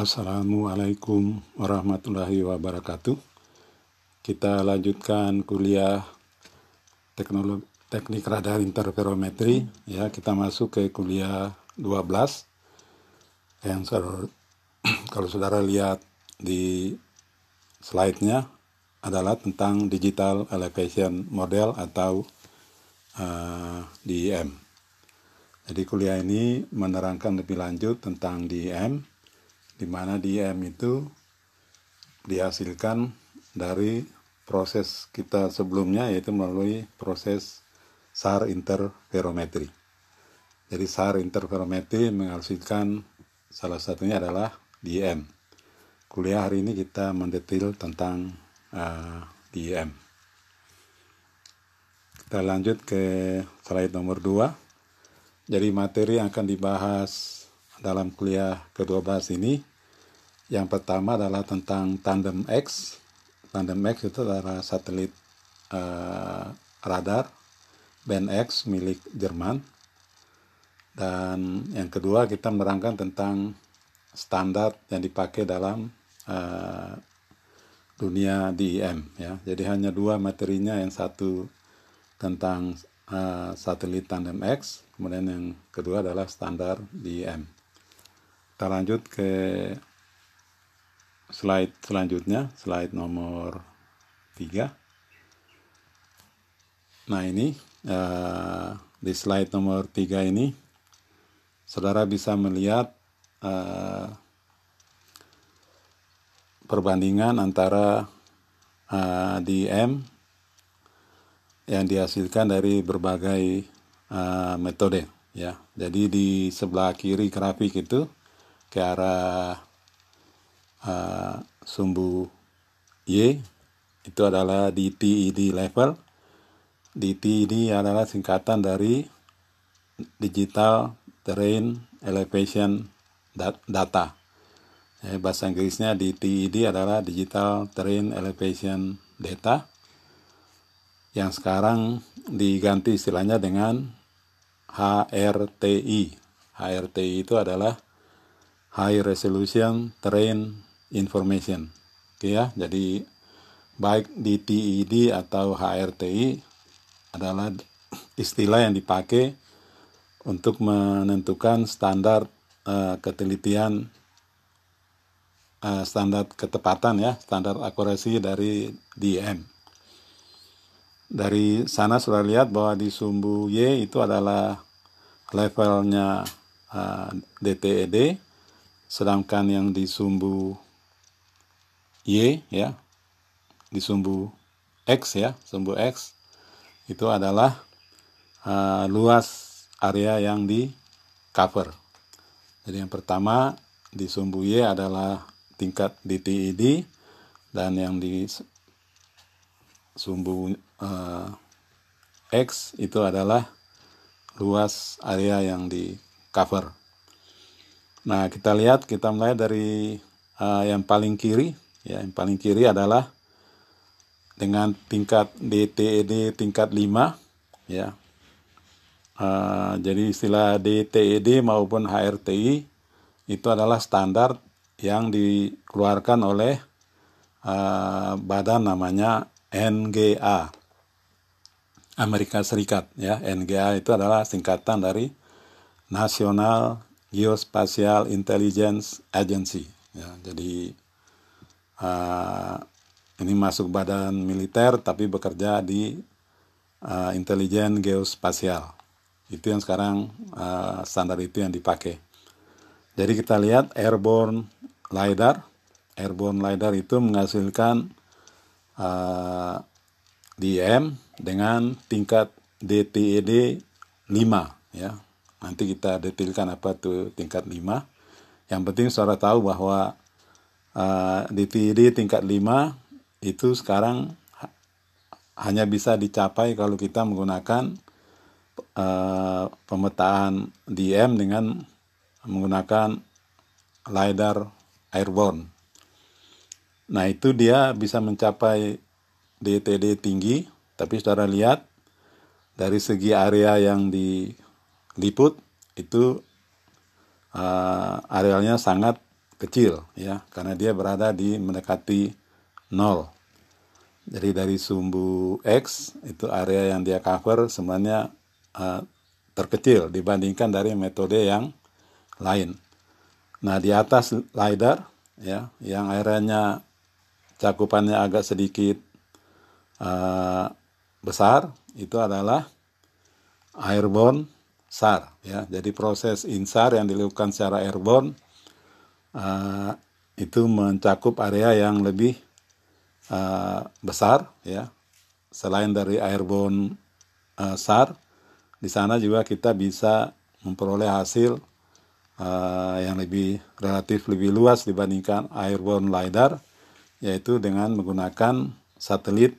Assalamualaikum warahmatullahi wabarakatuh. Kita lanjutkan kuliah teknologi teknik radar interferometri ya kita masuk ke kuliah 12 yang kalau saudara lihat di slide-nya adalah tentang digital elevation model atau uh, DEM. Jadi kuliah ini menerangkan lebih lanjut tentang DEM di mana DEM itu dihasilkan dari proses kita sebelumnya yaitu melalui proses SAR interferometri. Jadi SAR interferometri menghasilkan salah satunya adalah DEM. Kuliah hari ini kita mendetil tentang uh, DEM. Kita lanjut ke slide nomor 2. Jadi materi yang akan dibahas dalam kuliah ke-12 ini yang pertama adalah tentang Tandem X. Tandem X itu adalah satelit uh, radar band X milik Jerman. Dan yang kedua kita menerangkan tentang standar yang dipakai dalam uh, dunia DEM ya. Jadi hanya dua materinya yang satu tentang uh, satelit Tandem X, kemudian yang kedua adalah standar DEM. Kita lanjut ke slide selanjutnya, slide nomor 3. Nah ini uh, di slide nomor 3 ini, saudara bisa melihat uh, perbandingan antara uh, DM yang dihasilkan dari berbagai uh, metode ya. Jadi di sebelah kiri grafik itu ke arah uh, sumbu Y itu adalah di TED level. DTED adalah singkatan dari Digital Terrain Elevation Data. Ya, bahasa Inggrisnya DTED adalah Digital Terrain Elevation Data yang sekarang diganti istilahnya dengan HRTI. HRTI itu adalah High Resolution Terrain information. Oke ya, jadi baik di TED atau HRTI adalah istilah yang dipakai untuk menentukan standar uh, ketelitian uh, standar ketepatan ya, standar akurasi dari DM. Dari sana sudah lihat bahwa di sumbu Y itu adalah levelnya uh, DTED, sedangkan yang di sumbu Y ya di sumbu X ya sumbu X itu adalah uh, luas area yang di cover jadi yang pertama di sumbu Y adalah tingkat DTID dan yang di sumbu uh, X itu adalah luas area yang di cover. Nah kita lihat kita mulai dari uh, yang paling kiri. Ya, yang paling kiri adalah dengan tingkat DTED e tingkat 5 ya. Uh, jadi istilah DTED e maupun HRTI itu adalah standar yang dikeluarkan oleh uh, badan namanya NGA Amerika Serikat ya. NGA itu adalah singkatan dari National Geospatial Intelligence Agency ya jadi uh, ini masuk badan militer tapi bekerja di uh, intelijen geospasial. Itu yang sekarang uh, standar itu yang dipakai. Jadi kita lihat airborne lidar. Airborne lidar itu menghasilkan uh, DM dengan tingkat DTED 5 ya. Nanti kita detailkan apa tuh tingkat 5. Yang penting saudara tahu bahwa uh, di TID tingkat 5 itu sekarang hanya bisa dicapai kalau kita menggunakan uh, pemetaan DM dengan menggunakan LiDAR airborne. Nah itu dia bisa mencapai DTD tinggi, tapi saudara lihat dari segi area yang diliput itu uh, arealnya sangat kecil ya karena dia berada di mendekati nol. Jadi dari sumbu X itu area yang dia cover sebenarnya uh, terkecil dibandingkan dari metode yang lain. Nah di atas LiDAR ya yang areanya cakupannya agak sedikit uh, besar itu adalah airborne SAR ya. Jadi proses insar yang dilakukan secara airborne uh, itu mencakup area yang lebih uh, besar ya selain dari airborne uh, SAR di sana juga kita bisa memperoleh hasil uh, yang lebih relatif lebih luas dibandingkan airborne lidar yaitu dengan menggunakan satelit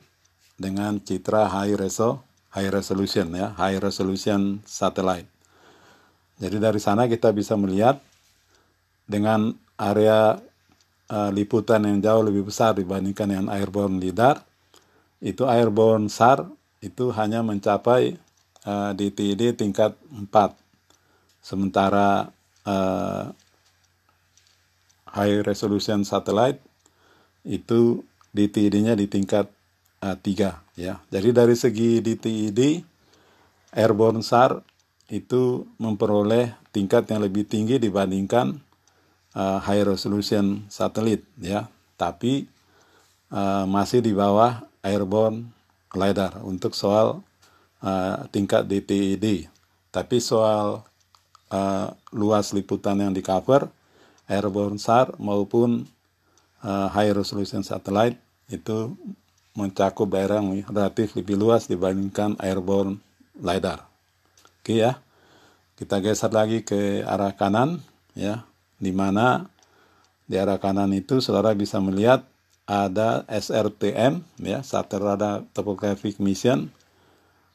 dengan citra high reso high resolution ya high resolution satellite. Jadi dari sana kita bisa melihat dengan area uh, liputan yang jauh lebih besar dibandingkan dengan airborne lidar itu airborne SAR itu hanya mencapai uh, di TID tingkat 4 sementara uh, high resolution satellite itu di TID-nya di tingkat uh, 3 ya. Jadi dari segi di TID airborne SAR itu memperoleh tingkat yang lebih tinggi dibandingkan uh, high resolution satelit ya tapi uh, masih di bawah airborne lidar untuk soal uh, tingkat DTID tapi soal uh, luas liputan yang di cover airborne SAR maupun uh, high resolution satellite itu mencakup daerah yang relatif lebih luas dibandingkan airborne lidar. Oke ya. Kita geser lagi ke arah kanan ya. Di mana di arah kanan itu saudara bisa melihat ada SRTM ya. Satellite Radar Topographic Mission.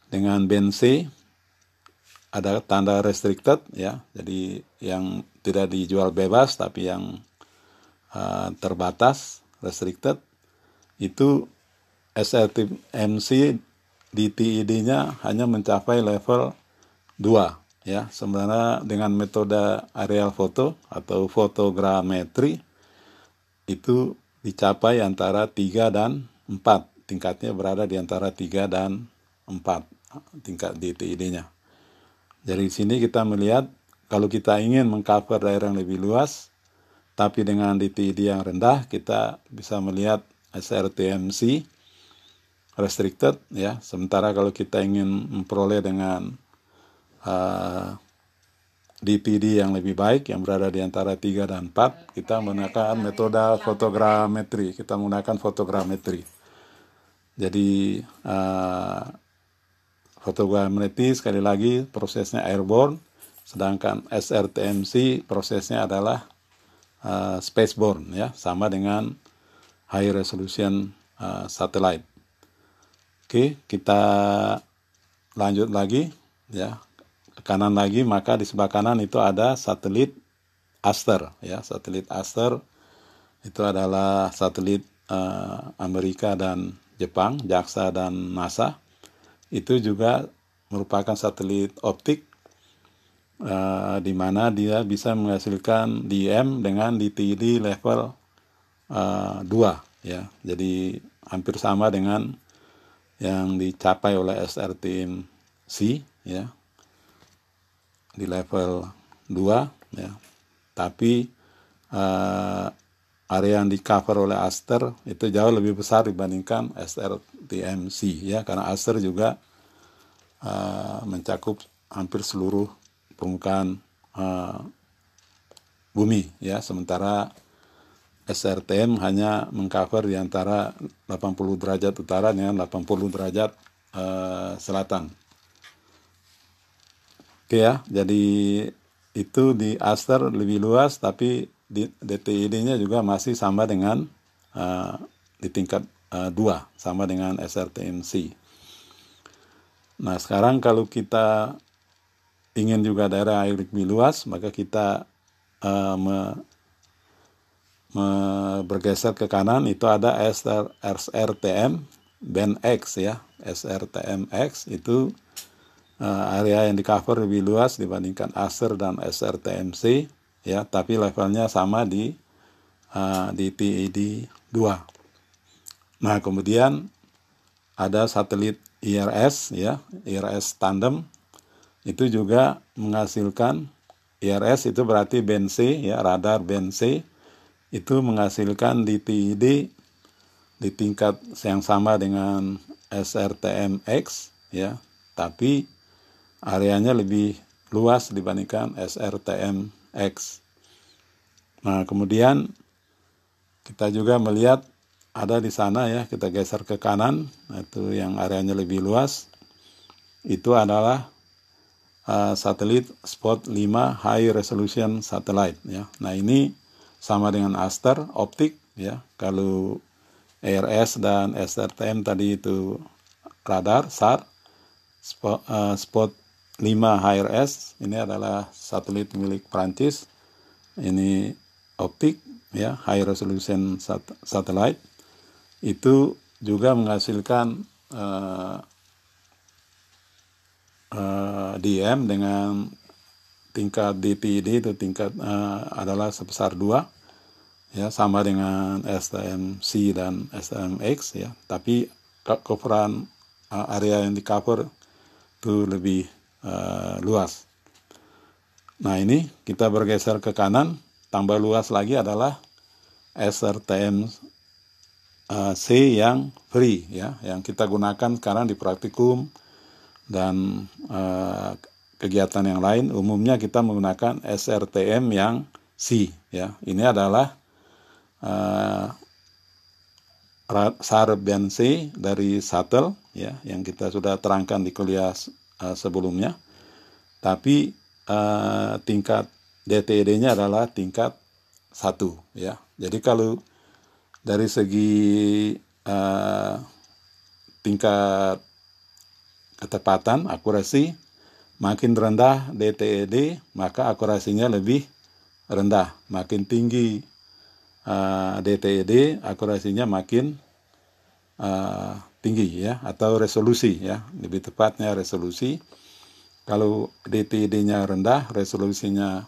Dengan band C ada tanda restricted ya. Jadi yang tidak dijual bebas tapi yang uh, terbatas restricted. Itu SRTMC di TID-nya hanya mencapai level 2 ya. Sebenarnya dengan metode aerial foto atau fotogrametri itu dicapai antara 3 dan 4 tingkatnya berada di antara 3 dan 4 tingkat DTID-nya dari sini kita melihat kalau kita ingin mengcover daerah yang lebih luas tapi dengan DTID yang rendah kita bisa melihat SRTMC restricted ya. Sementara kalau kita ingin memperoleh dengan uh, DPD yang lebih baik yang berada di antara 3 dan 4 kita menggunakan metode fotogrametri. Kita menggunakan fotogrametri. Jadi uh, fotogrametri sekali lagi prosesnya airborne sedangkan SRTMC prosesnya adalah uh, spaceborne ya. Sama dengan high resolution uh, satellite oke kita lanjut lagi ya. Kanan lagi maka di sebelah kanan itu ada satelit Aster ya. Satelit Aster itu adalah satelit uh, Amerika dan Jepang JAXA dan NASA. Itu juga merupakan satelit optik uh, di mana dia bisa menghasilkan DM dengan DTD level uh, 2 ya. Jadi hampir sama dengan yang dicapai oleh SRTM-C ya di level 2 ya. Tapi uh, area yang di cover oleh Aster itu jauh lebih besar dibandingkan SRTMC ya karena Aster juga uh, mencakup hampir seluruh permukaan uh, bumi ya sementara SRTM hanya mengcover di antara 80 derajat utara dengan 80 derajat uh, selatan. Oke ya, jadi itu di Aster lebih luas, tapi di DTID-nya juga masih sama dengan uh, di tingkat uh, 2, sama dengan SRTMC. Nah sekarang kalau kita ingin juga daerah air lebih luas, maka kita uh, bergeser ke kanan, itu ada SR, SRTM band X ya, SRTM X itu uh, area yang di cover lebih luas dibandingkan Acer dan SRTMC ya. Tapi levelnya sama di uh, di TED 2. Nah, kemudian ada satelit IRS ya, IRS tandem. Itu juga menghasilkan IRS itu berarti band C ya, radar band C itu menghasilkan di TED di tingkat yang sama dengan SRTMX ya, tapi areanya lebih luas dibandingkan SRTMX. Nah, kemudian kita juga melihat ada di sana ya kita geser ke kanan itu yang areanya lebih luas. Itu adalah uh, satelit spot 5 high resolution satellite ya. Nah ini sama dengan Aster optik ya. Kalau ARS dan SRTM tadi itu radar SAR spot, uh, spot 5 HRS ini adalah satelit milik Prancis ini optik ya high resolution sat satellite. Itu juga menghasilkan uh, uh, eh, DM dengan tingkat DPD itu tingkat uh, adalah sebesar 2 ya sama dengan STMC dan STMX ya. Tapi coveran uh, area yang di cover itu lebih uh, luas. Nah ini kita bergeser ke kanan. Tambah luas lagi adalah SRTM uh, C yang free ya yang kita gunakan sekarang di praktikum dan uh, kegiatan yang lain umumnya kita menggunakan SRTM yang C ya. Ini adalah uh, C dari shuttle ya yang kita sudah terangkan di kuliah uh, sebelumnya. Tapi uh, tingkat DTD-nya adalah tingkat satu ya. Jadi kalau dari segi uh, tingkat ketepatan akurasi makin rendah DTED maka akurasinya lebih rendah. Makin tinggi uh, eh, DTED akurasinya makin uh, tinggi ya atau resolusi ya. Lebih tepatnya resolusi. Kalau DTED-nya rendah resolusinya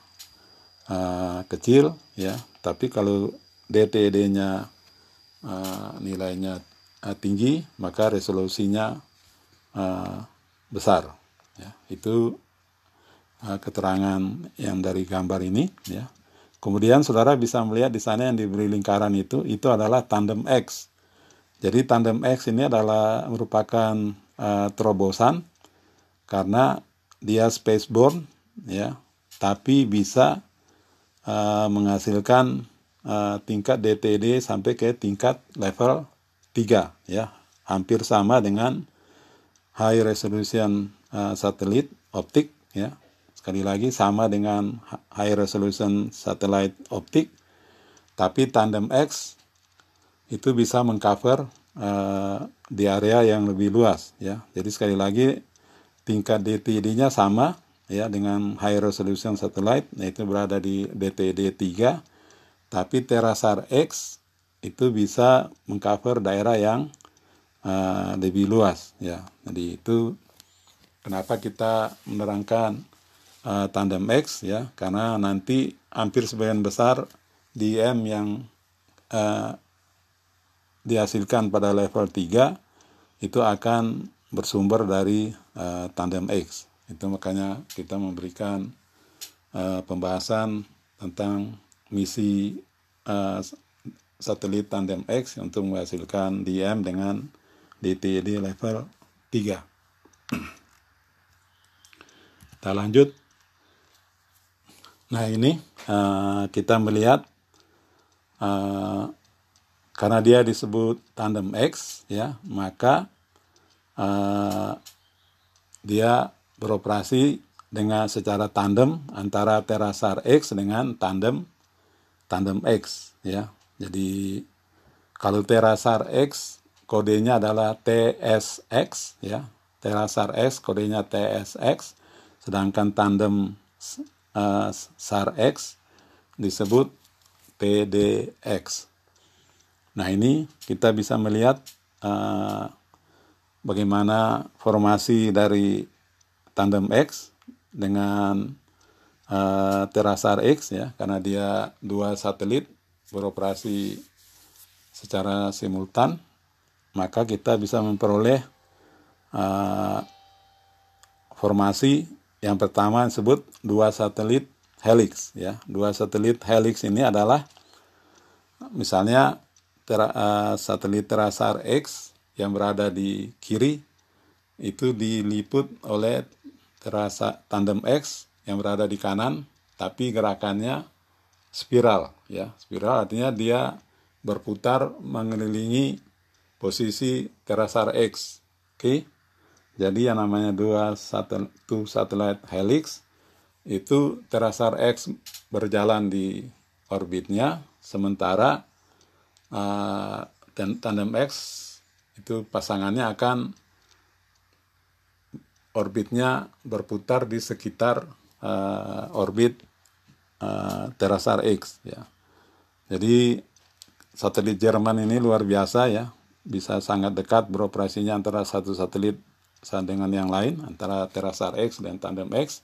uh, kecil ya. Tapi kalau DTED-nya uh, nilainya uh, tinggi maka resolusinya uh, besar ya itu uh, keterangan yang dari gambar ini ya. Kemudian saudara bisa melihat di sana yang diberi lingkaran itu itu adalah tandem X. Jadi tandem X ini adalah merupakan uh, terobosan karena dia spaceborne ya tapi bisa uh, menghasilkan uh, tingkat DTD sampai ke tingkat level 3 ya. Hampir sama dengan high resolution uh, satelit optik ya sekali lagi sama dengan high resolution satellite optik tapi tandem X itu bisa mengcover uh, di area yang lebih luas ya jadi sekali lagi tingkat DTD-nya sama ya dengan high resolution satellite yaitu berada di DTD 3 tapi Terasar X itu bisa mengcover daerah yang uh, lebih luas ya. Jadi itu kenapa kita menerangkan uh, tandem X ya karena nanti hampir sebagian besar DM yang uh, dihasilkan pada level 3 itu akan bersumber dari uh, tandem X. Itu makanya kita memberikan uh, pembahasan tentang misi uh, satelit tandem X untuk menghasilkan DM dengan DTD level 3. Kita lanjut. Nah ini uh, kita melihat uh, karena dia disebut tandem X ya maka uh, dia beroperasi dengan secara tandem antara Terasar X dengan tandem tandem X ya. Jadi kalau Terasar X kodenya adalah TSX ya. Terasar X kodenya TSX sedangkan tandem uh, SAR X disebut TDX. Nah, ini kita bisa melihat uh, bagaimana formasi dari tandem X dengan uh, Terasar X ya karena dia dua satelit beroperasi secara simultan, maka kita bisa memperoleh uh, formasi yang pertama disebut dua satelit helix ya. Dua satelit helix ini adalah misalnya tera, uh, satelit Terasar X yang berada di kiri itu diliput oleh terasa tandem X yang berada di kanan tapi gerakannya spiral ya spiral artinya dia berputar mengelilingi posisi terasar X oke okay? Jadi yang namanya dua satelit two satellite helix itu terasar X berjalan di orbitnya sementara uh, tandem X itu pasangannya akan orbitnya berputar di sekitar uh, orbit uh, Terasar X ya. Jadi satelit Jerman ini luar biasa ya, bisa sangat dekat beroperasinya antara satu satelit dengan yang lain antara Terasar X dan Tandem X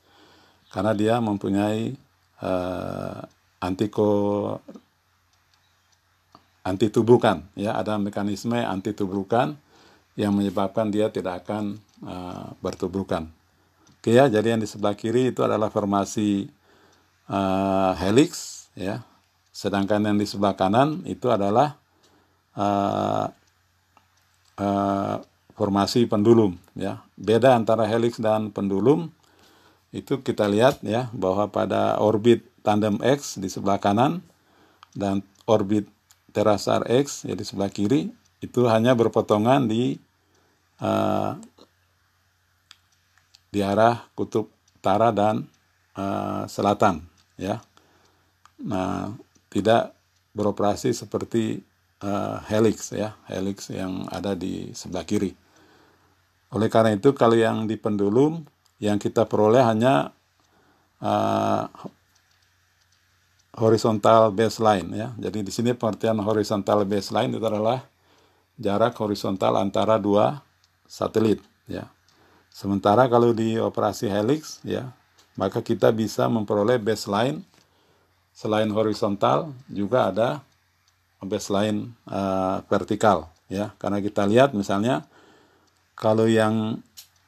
karena dia mempunyai uh, antiko anti tubuhkan ya ada mekanisme anti tubuhkan yang menyebabkan dia tidak akan uh, bertubuhkan. Oke ya, jadi yang di sebelah kiri itu adalah formasi uh, helix ya. Sedangkan yang di sebelah kanan itu adalah uh, uh, formasi pendulum ya. Beda antara helix dan pendulum. Itu kita lihat ya bahwa pada orbit tandem X di sebelah kanan dan orbit terasar X ya di sebelah kiri itu hanya berpotongan di uh, di arah kutub utara dan uh, selatan ya. Nah tidak beroperasi seperti uh, helix ya. Helix yang ada di sebelah kiri oleh karena itu kalau yang di pendulum yang kita peroleh hanya uh, horizontal baseline ya. Jadi di sini pengertian horizontal baseline itu adalah jarak horizontal antara dua satelit ya. Sementara kalau di operasi helix ya, maka kita bisa memperoleh baseline selain horizontal juga ada baseline uh, vertikal ya. Karena kita lihat misalnya kalau yang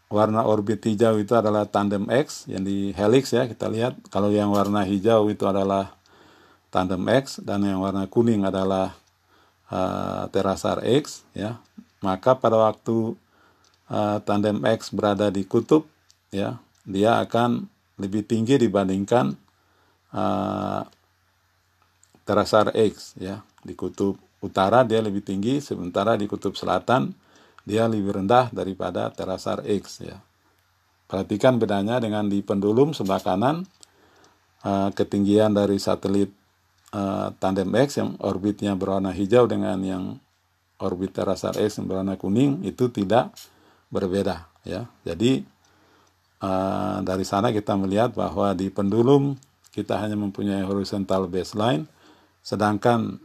warna orbit hijau itu adalah tandem X yang di helix ya kita lihat. Kalau yang warna hijau itu adalah tandem X dan yang warna kuning adalah uh, terasar X ya. Maka pada waktu uh, tandem X berada di kutub ya dia akan lebih tinggi dibandingkan uh, terasar X ya. Di kutub utara dia lebih tinggi sementara di kutub selatan dia lebih rendah daripada terasar X ya perhatikan bedanya dengan di pendulum sebelah kanan uh, ketinggian dari satelit uh, tandem X yang orbitnya berwarna hijau dengan yang orbit terasar X yang berwarna kuning itu tidak berbeda ya. Jadi uh, dari sana kita melihat bahwa di pendulum kita hanya mempunyai horizontal baseline, sedangkan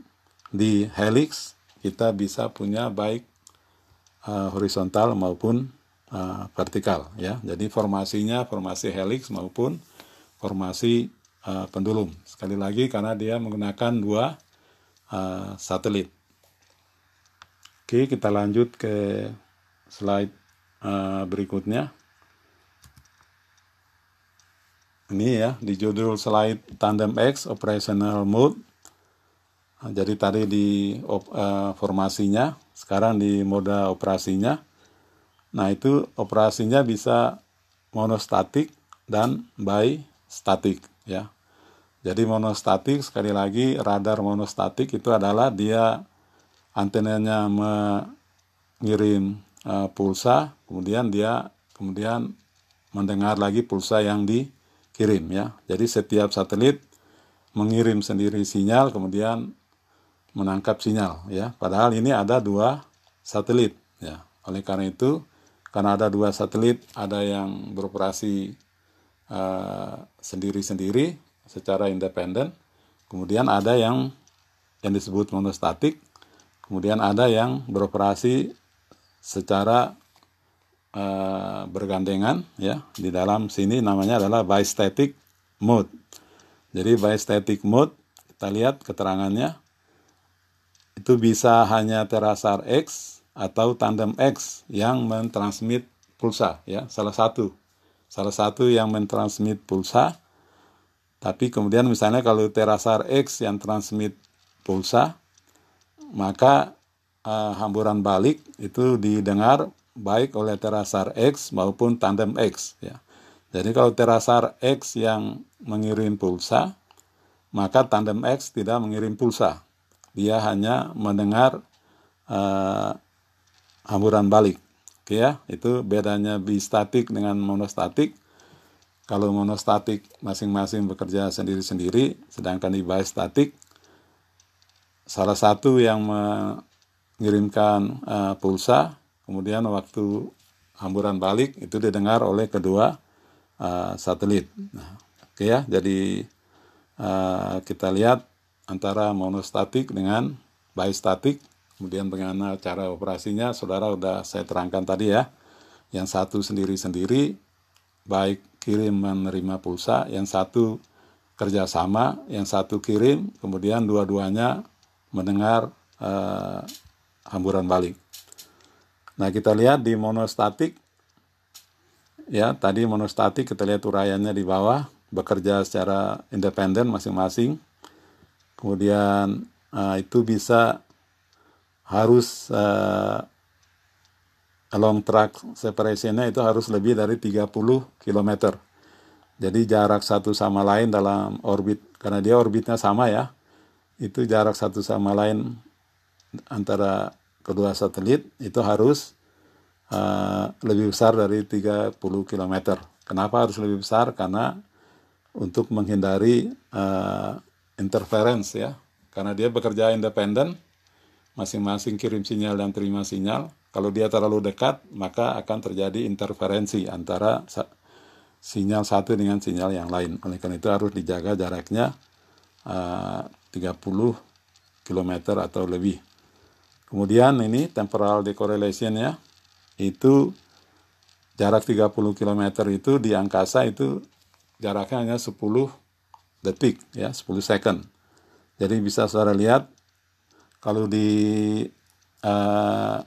di helix kita bisa punya baik uh, horizontal maupun uh, vertikal ya. Jadi formasinya formasi helix maupun formasi uh, pendulum. Sekali lagi karena dia menggunakan dua uh, satelit. Oke, kita lanjut ke slide uh, berikutnya. Ini ya, di judul slide Tandem X Operational Mode. Jadi tadi di uh, formasinya, sekarang di mode operasinya. Nah, itu operasinya bisa monostatik dan bistatik ya. Jadi monostatik sekali lagi radar monostatik itu adalah dia antenanya mengirim uh, pulsa, kemudian dia kemudian mendengar lagi pulsa yang dikirim ya. Jadi setiap satelit mengirim sendiri sinyal kemudian menangkap sinyal ya. Padahal ini ada dua satelit ya. Oleh karena itu karena ada dua satelit, ada yang beroperasi uh, sendiri-sendiri secara independen, kemudian ada yang yang disebut monostatik, kemudian ada yang beroperasi secara uh, bergandengan ya di dalam sini namanya adalah bistatic mode. Jadi bistatic mode kita lihat keterangannya itu bisa hanya terasar X atau tandem X yang mentransmit pulsa ya. Salah satu. Salah satu yang mentransmit pulsa. Tapi kemudian misalnya kalau terasar X yang transmit pulsa maka uh, hamburan balik itu didengar baik oleh terasar X maupun tandem X ya. Jadi kalau terasar X yang mengirim pulsa maka tandem X tidak mengirim pulsa dia hanya mendengar uh, hamburan balik Oke ya, itu bedanya bistatik dengan monostatik. Kalau monostatik masing-masing bekerja sendiri-sendiri, sedangkan di bistatik salah satu yang mengirimkan uh, pulsa, kemudian waktu hamburan balik itu didengar oleh kedua uh, satelit. Nah, oke ya, jadi uh, kita lihat antara monostatik dengan bistatik Kemudian bagaimana cara operasinya, saudara sudah saya terangkan tadi ya. Yang satu sendiri-sendiri, baik kirim menerima pulsa, yang satu kerjasama, yang satu kirim, kemudian dua-duanya mendengar uh, hamburan balik. Nah kita lihat di monostatik, ya tadi monostatik kita lihat uraiannya di bawah, bekerja secara independen masing-masing. Kemudian uh, itu bisa harus uh, long track separationnya itu harus lebih dari 30 km. Jadi jarak satu sama lain dalam orbit, karena dia orbitnya sama ya, itu jarak satu sama lain antara kedua satelit itu harus uh, lebih besar dari 30 km. Kenapa harus lebih besar? Karena untuk menghindari interference ya, karena dia bekerja independen, masing-masing kirim sinyal dan terima sinyal. Kalau dia terlalu dekat, maka akan terjadi interferensi antara sinyal satu dengan sinyal yang lain. Oleh karena itu harus dijaga jaraknya uh, 30 km atau lebih. Kemudian ini temporal decorrelation ya, itu jarak 30 km itu di angkasa itu jaraknya hanya 10 detik ya, 10 second. Jadi bisa saudara lihat kalau di uh,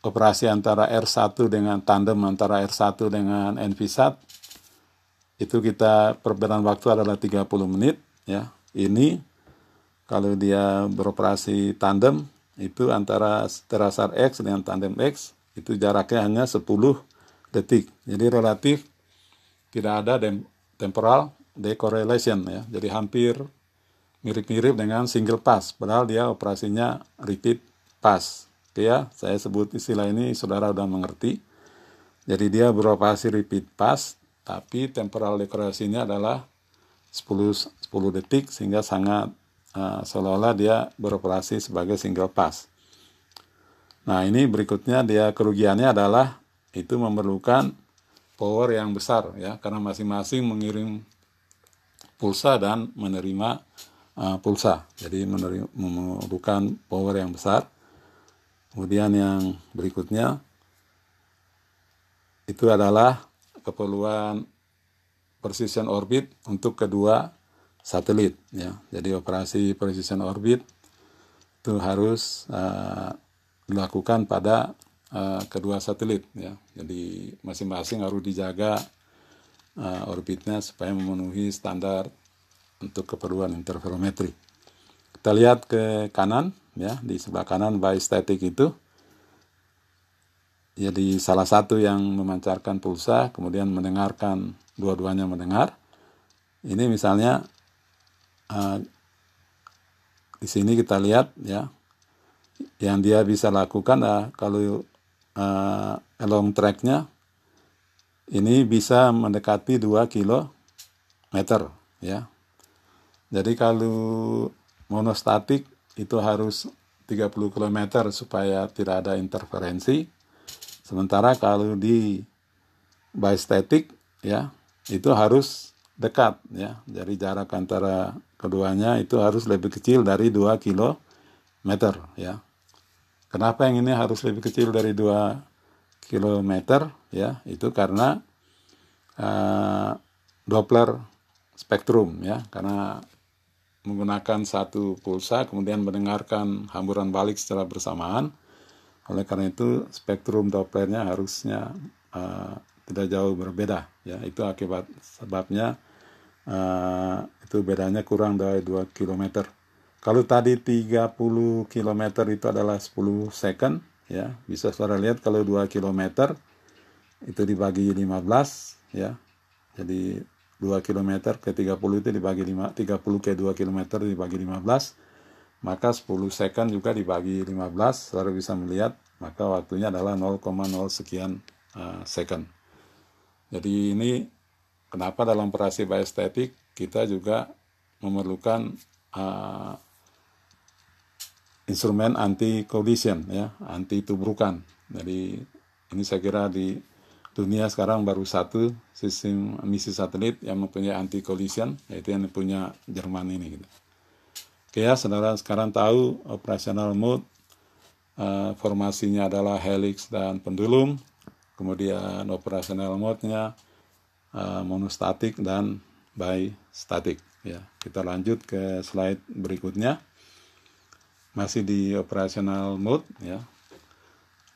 operasi antara R1 dengan tandem antara R1 dengan NVSAT itu kita perbedaan waktu adalah 30 menit ya. Ini kalau dia beroperasi tandem itu antara terasar X dengan tandem X itu jaraknya hanya 10 detik. Jadi relatif tidak ada temporal decorrelation ya. Jadi hampir mirip-mirip dengan single pass, padahal dia operasinya repeat pass. Oke ya, saya sebut istilah ini saudara sudah mengerti. Jadi dia beroperasi repeat pass, tapi temporal dekorasinya adalah 10, 10 detik sehingga sangat uh, seolah-olah dia beroperasi sebagai single pass. Nah ini berikutnya dia kerugiannya adalah itu memerlukan power yang besar ya karena masing-masing mengirim pulsa dan menerima uh, pulsa. Jadi memerlukan power yang besar. Kemudian yang berikutnya itu adalah keperluan precision orbit untuk kedua satelit ya. Jadi operasi precision orbit itu harus uh, dilakukan pada uh, kedua satelit ya. Jadi masing-masing harus dijaga uh, orbitnya supaya memenuhi standar untuk keperluan interferometri. Kita lihat ke kanan, ya di sebelah kanan static itu. Jadi salah satu yang memancarkan pulsa, kemudian mendengarkan dua-duanya mendengar. Ini misalnya uh, di sini kita lihat ya, yang dia bisa lakukan uh, kalau uh, along tracknya ini bisa mendekati 2 km ya jadi kalau monostatik itu harus 30 km supaya tidak ada interferensi. Sementara kalau di bistatic ya itu harus dekat ya. Jadi jarak antara keduanya itu harus lebih kecil dari 2 km ya. Kenapa yang ini harus lebih kecil dari 2 km ya? Itu karena uh, Doppler spektrum ya karena menggunakan satu pulsa kemudian mendengarkan hamburan balik secara bersamaan. Oleh karena itu spektrum Dopplernya harusnya uh, tidak jauh berbeda ya. Itu akibat sebabnya uh, itu bedanya kurang dari 2 km. Kalau tadi 30 km itu adalah 10 second ya. Bisa saudara lihat kalau 2 km itu dibagi 15 ya. Jadi 2 km ke 30 itu dibagi 5, 30 ke 2 km dibagi 15, maka 10 second juga dibagi 15, saudara bisa melihat, maka waktunya adalah 0,0 sekian uh, second. Jadi ini kenapa dalam operasi biostatik kita juga memerlukan uh, instrumen anti collision ya, anti tubrukan. Jadi ini saya kira di dunia sekarang baru satu sistem misi satelit yang mempunyai anti collision yaitu yang punya Jerman ini gitu. Oke ya saudara sekarang tahu operasional mode uh, formasinya adalah helix dan pendulum kemudian operasional mode-nya uh, monostatik dan bistatik ya kita lanjut ke slide berikutnya masih di operasional mode ya.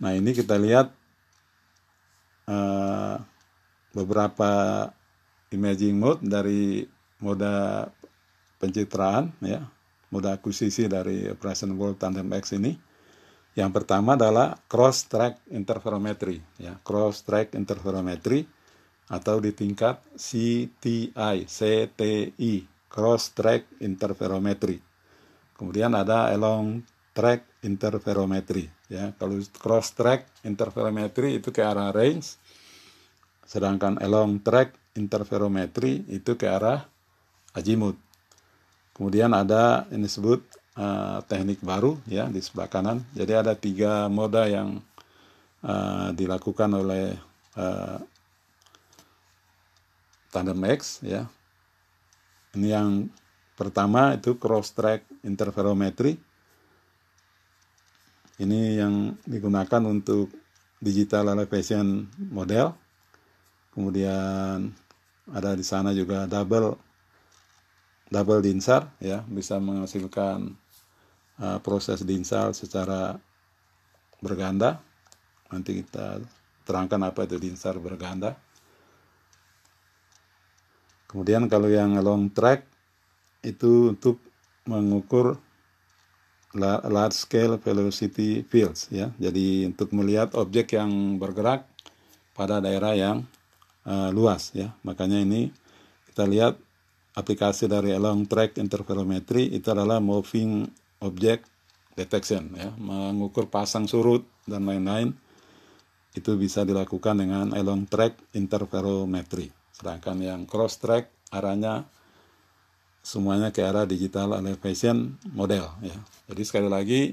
Nah ini kita lihat uh, beberapa imaging mode dari moda pencitraan ya. Moda akuisisi dari Operation World Tandem X ini. Yang pertama adalah cross track interferometry ya. Cross track interferometry atau di tingkat CTI CTI cross track interferometry kemudian ada along track interferometry ya. Kalau cross track interferometry itu ke arah range sedangkan along track interferometry itu ke arah azimuth kemudian ada ini disebut uh, teknik baru ya di sebelah kanan. Jadi ada tiga moda yang uh, dilakukan oleh uh, tandem X ya. Ini yang pertama itu cross track interferometry ini yang digunakan untuk digital elevation model. Kemudian ada di sana juga double double dinsar ya, bisa menghasilkan uh, proses dinsar secara berganda. Nanti kita terangkan apa itu dinsar berganda. Kemudian kalau yang long track itu untuk mengukur large scale velocity fields ya. Jadi untuk melihat objek yang bergerak pada daerah yang uh, luas ya. Makanya ini kita lihat aplikasi dari long track interferometry itu adalah moving object detection ya, mengukur pasang surut dan lain-lain itu bisa dilakukan dengan long track interferometry. Sedangkan yang cross track arahnya semuanya ke arah digital elevation model ya. Jadi sekali lagi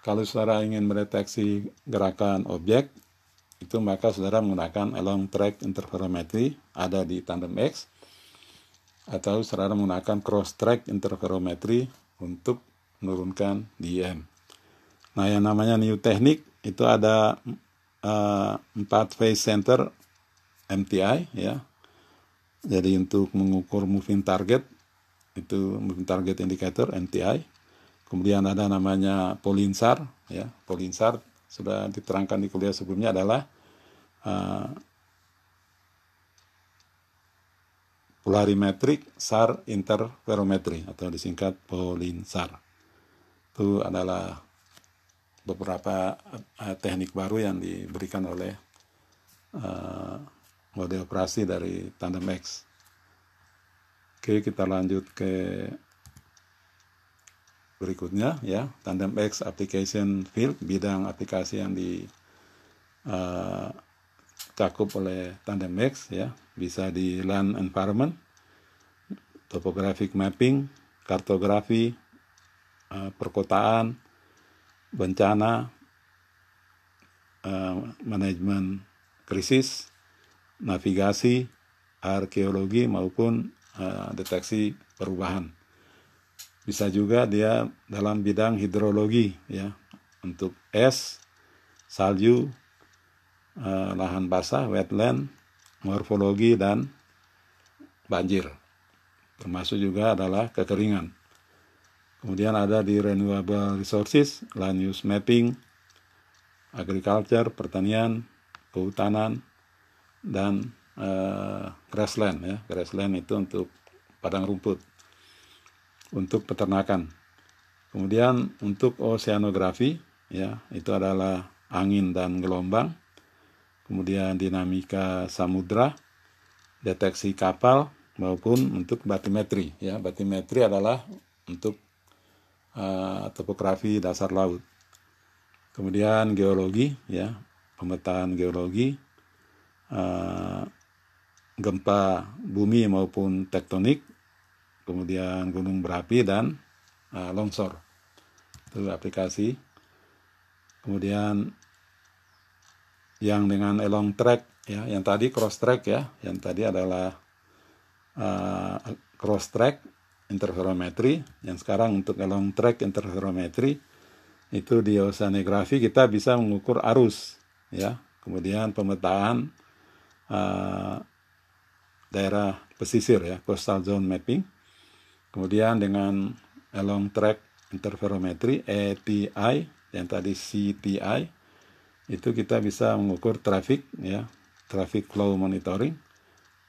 kalau saudara ingin mendeteksi gerakan objek itu maka saudara menggunakan along track interferometry ada di tandem X atau saudara menggunakan cross track interferometry untuk menurunkan DM. Nah yang namanya new teknik itu ada uh, empat phase center MTI ya. Jadi untuk mengukur moving target itu target indicator NTI. Kemudian ada namanya Polinsar, ya. Polinsar sudah diterangkan di kuliah sebelumnya adalah uh, polarimetric SAR interferometry atau disingkat Polinsar. Itu adalah beberapa uh, teknik baru yang diberikan oleh uh, mode operasi dari Tandem X. Oke, kita lanjut ke berikutnya ya, Tandem X Application Field, bidang aplikasi yang di uh, cakup oleh Tandem X ya, bisa di land environment, topographic mapping, kartografi, uh, perkotaan, bencana, uh, manajemen krisis, navigasi, arkeologi maupun uh, deteksi perubahan. Bisa juga dia dalam bidang hidrologi ya untuk es, salju, uh, lahan basah, wetland, morfologi dan banjir. Termasuk juga adalah kekeringan. Kemudian ada di renewable resources, land use mapping, agriculture, pertanian, kehutanan, dan uh, grassland ya. Grassland itu untuk padang rumput, untuk peternakan. Kemudian untuk oceanografi ya, itu adalah angin dan gelombang. Kemudian dinamika samudra, deteksi kapal maupun untuk batimetri ya. Batimetri adalah untuk uh, topografi dasar laut. Kemudian geologi ya, pemetaan geologi, uh, gempa bumi maupun tektonik, kemudian gunung berapi dan uh, longsor. Itu aplikasi. Kemudian yang dengan long track ya, yang tadi cross track ya, yang tadi adalah uh, cross track interferometri, yang sekarang untuk long track interferometri itu di oceanografi kita bisa mengukur arus ya kemudian pemetaan uh, daerah pesisir ya coastal zone mapping. Kemudian dengan along track interferometry ATI yang tadi CTI itu kita bisa mengukur traffic ya traffic flow monitoring.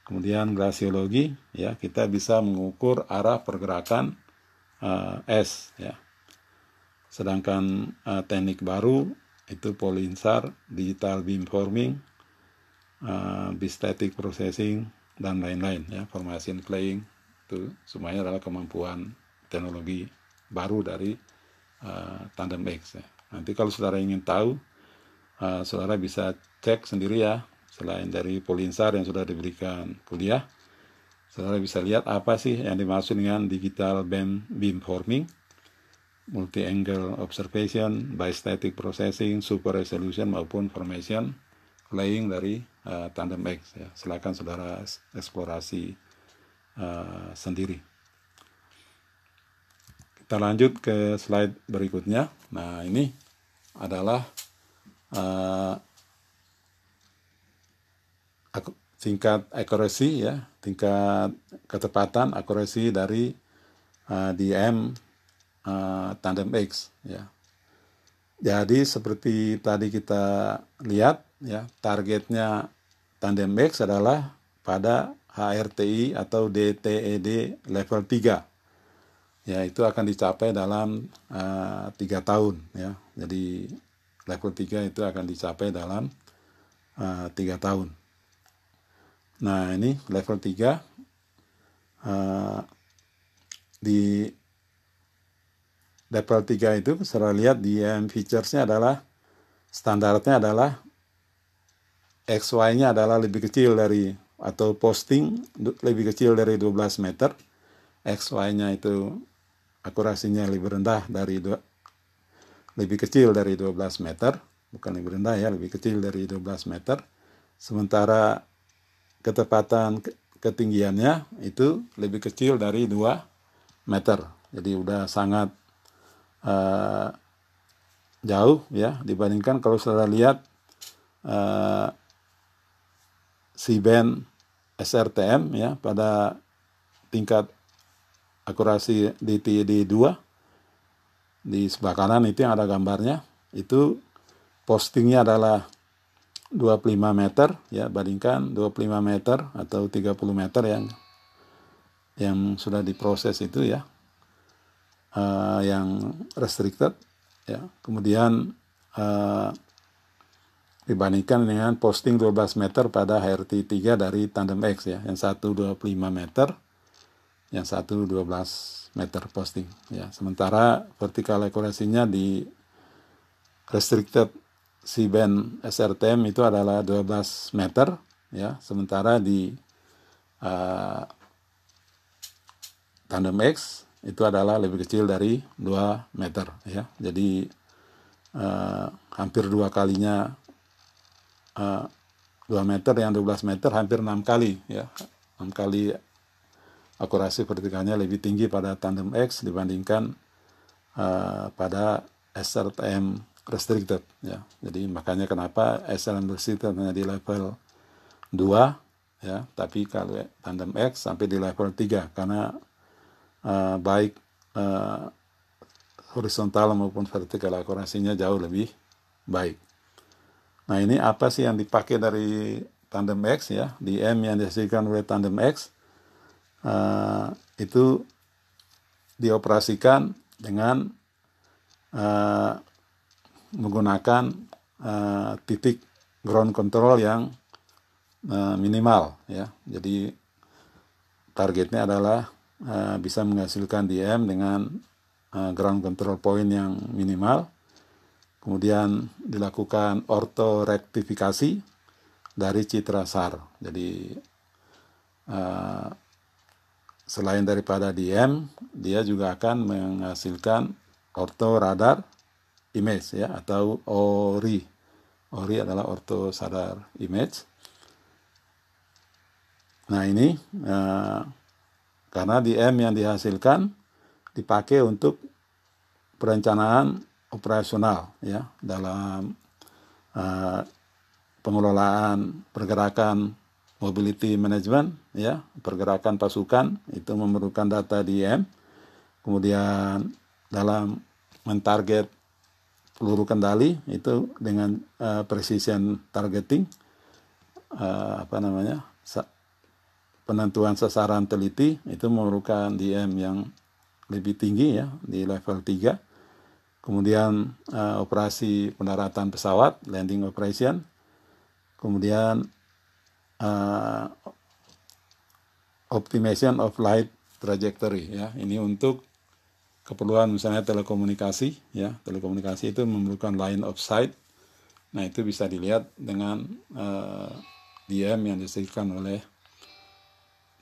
Kemudian glasiologi ya kita bisa mengukur arah pergerakan uh, es ya. Sedangkan uh, teknik baru itu polinsar, digital beamforming, uh, bistatic processing dan lain-lain ya, formation playing itu semuanya adalah kemampuan teknologi baru dari uh, Tandem X ya. Nanti kalau saudara ingin tahu, uh, saudara bisa cek sendiri ya, selain dari Polinsar yang sudah diberikan kuliah, saudara bisa lihat apa sih yang dimaksud dengan digital beam beamforming multi-angle observation, bistatic processing, super resolution maupun formation laying dari uh, tandem X. Ya. Silakan saudara eksplorasi uh, sendiri. Kita lanjut ke slide berikutnya. Nah ini adalah uh, tingkat akurasi ya, tingkat ketepatan akurasi dari uh, DM uh, tandem X ya. Jadi seperti tadi kita lihat ya, targetnya tandem X adalah pada HRTI atau DTED e level 3. Ya, itu akan dicapai dalam eh, tiga uh, tahun ya. Jadi level 3 itu akan dicapai dalam uh, tiga tahun. Nah, ini level 3 uh, di level 3 itu saudara lihat di um, featuresnya adalah standarnya adalah XY-nya adalah lebih kecil dari atau posting lebih kecil dari 12 meter. XY-nya itu akurasinya lebih rendah dari dua, lebih kecil dari 12 meter. Bukan lebih rendah ya lebih kecil dari 12 meter. Sementara ketepatan ketinggiannya itu lebih kecil dari 2 meter. Jadi udah sangat uh, jauh ya dibandingkan kalau saudara lihat uh, si band SRTM ya pada tingkat akurasi di TD 2 di sebelah kanan itu yang ada gambarnya itu postingnya adalah 25 meter ya bandingkan 25 meter atau 30 meter yang yang sudah diproses itu ya uh, yang restricted ya. Kemudian uh, dibandingkan dengan posting 12 meter pada HRT 3 dari tandem X ya yang satu 25 meter yang satu 12 meter posting ya sementara vertical accuracy-nya di restricted C-band SRTM itu adalah 12 meter ya sementara di uh, tandem X itu adalah lebih kecil dari 2 meter ya. Jadi uh, hampir dua kalinya uh, eh, 2 meter yang 12 meter hampir enam kali ya. 6 kali akurasi vertikalnya lebih tinggi pada tandem X dibandingkan uh, pada SRTM restricted ya. Jadi makanya kenapa SRM restricted hanya di level 2 ya, tapi kalau tandem X sampai di level 3 karena uh, baik uh, horizontal maupun vertikal akurasinya jauh lebih baik. Nah ini apa sih yang dipakai dari tandem X ya? Di M yang dihasilkan oleh tandem X uh, itu dioperasikan dengan uh, menggunakan uh, titik ground control yang uh, minimal ya. Jadi targetnya adalah uh, bisa menghasilkan DM dengan uh, ground control point yang minimal. Kemudian dilakukan orto rektifikasi dari citra SAR. Jadi uh, selain daripada DM, dia juga akan menghasilkan orto radar image ya atau ORI. ORI adalah orto sadar image. Nah ini uh, karena DM yang dihasilkan dipakai untuk perencanaan operasional ya dalam uh, pengelolaan pergerakan mobility management ya pergerakan pasukan itu memerlukan data DM kemudian dalam mentarget peluru kendali itu dengan uh, precision targeting uh, apa namanya penentuan sasaran teliti itu memerlukan DM yang lebih tinggi ya di level 3 kemudian uh, operasi pendaratan pesawat landing operation. Kemudian uh, optimization of light trajectory ya. Ini untuk keperluan misalnya telekomunikasi ya. Telekomunikasi itu memerlukan line of sight. Nah itu bisa dilihat dengan uh, DM yang disediakan oleh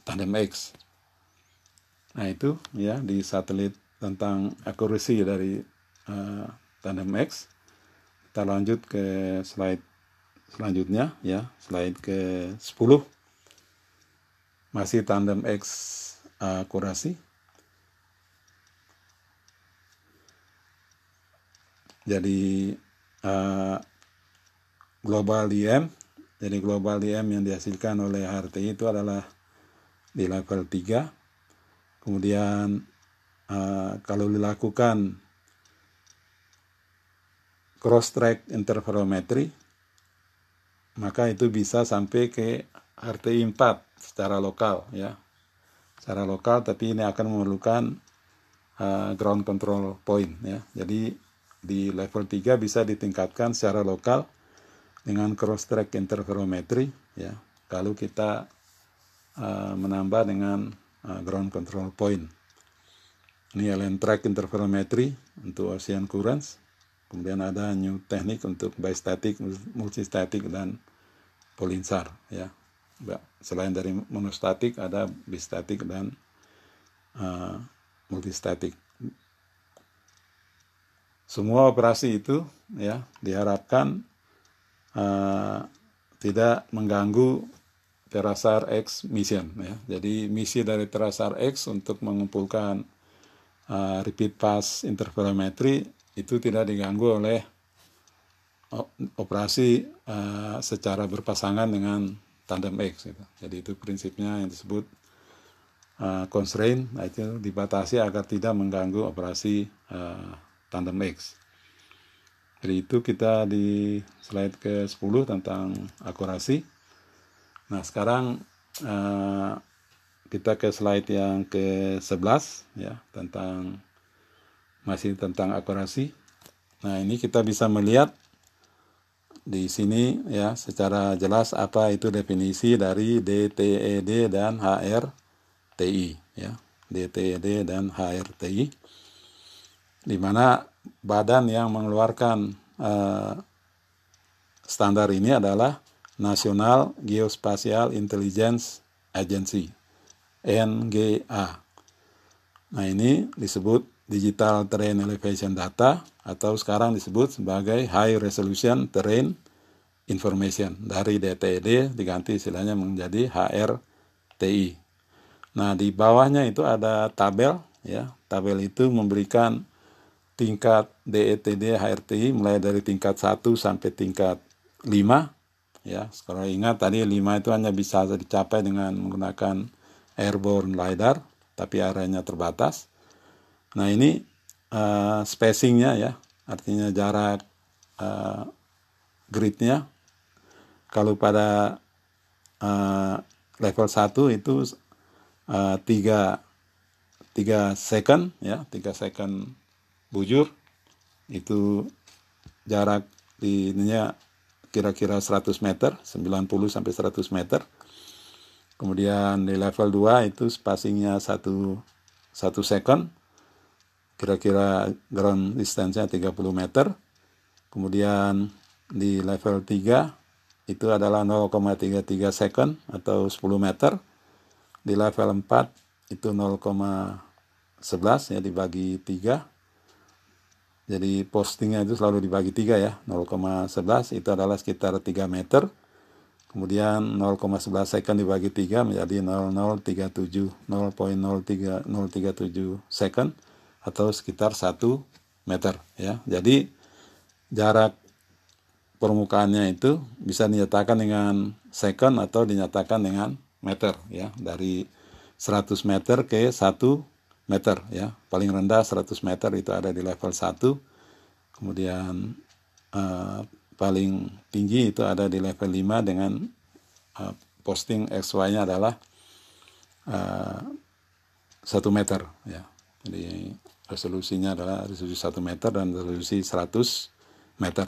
tandem X. Nah itu ya di satelit tentang akurasi dari uh, tandem X. Kita lanjut ke slide selanjutnya ya. Slide ke 10 masih tandem X akurasi jadi uh, global DM jadi global DM yang dihasilkan oleh HRT itu adalah di level 3 kemudian uh, kalau dilakukan cross track interferometry maka itu bisa sampai ke RTI 4 secara lokal ya. Secara lokal tapi ini akan memerlukan uh, ground control point ya. Jadi di level 3 bisa ditingkatkan secara lokal dengan cross track interferometry ya. Kalau kita uh, menambah dengan uh, ground control point. Ini LN track interferometry untuk ocean currents kemudian ada new teknik untuk bistatic multistatic dan polinsar ya selain dari monostatik ada bistatic dan uh, multistatic semua operasi itu ya diharapkan uh, tidak mengganggu Terasar X mission ya. Jadi misi dari Terasar X untuk mengumpulkan uh, repeat pass interferometry itu tidak diganggu oleh operasi uh, secara berpasangan dengan tandem X gitu. Jadi itu prinsipnya yang disebut uh, constraint nah itu dibatasi agar tidak mengganggu operasi uh, tandem X. Jadi itu kita di slide ke-10 tentang akurasi. Nah, sekarang uh, kita ke slide yang ke-11 ya, tentang masih tentang akurasi. Nah, ini kita bisa melihat di sini ya secara jelas apa itu definisi dari DTED e dan HRTI ya. DTED e dan HRTI di mana badan yang mengeluarkan uh, standar ini adalah National Geospatial Intelligence Agency NGA. Nah ini disebut Digital Terrain Elevation Data atau sekarang disebut sebagai High Resolution Terrain Information. Dari DTD diganti istilahnya menjadi HRTI. Nah di bawahnya itu ada tabel ya. Tabel itu memberikan tingkat DETD HRTI mulai dari tingkat 1 sampai tingkat 5 ya. Kalau ingat tadi 5 itu hanya bisa dicapai dengan menggunakan airborne lidar tapi areanya terbatas nah ini uh, spacingnya ya, artinya jarak uh, gridnya. Kalau pada uh, level 1 itu uh, 3 3 second ya, 3 second bujur itu jarak ininya kira-kira 100 meter, 90 sampai 100 meter. Kemudian di level 2 itu spacingnya 1 1 second kira-kira ground distance-nya 30 meter. Kemudian di level 3 itu adalah 0,33 second atau 10 meter. Di level 4 itu 0,11 ya dibagi 3. Jadi postingnya itu selalu dibagi 3 ya. 0,11 itu adalah sekitar 3 meter. Kemudian 0,11 second dibagi 3 menjadi 0037 0.03037 second atau sekitar 1 meter ya. Jadi jarak permukaannya itu bisa dinyatakan dengan second atau dinyatakan dengan meter ya dari 100 meter ke 1 meter ya. Paling rendah 100 meter itu ada di level 1. Kemudian uh, paling tinggi itu ada di level 5 dengan uh, posting XY-nya adalah uh, 1 meter ya. Jadi resolusinya adalah resolusi 1 meter dan resolusi 100 meter.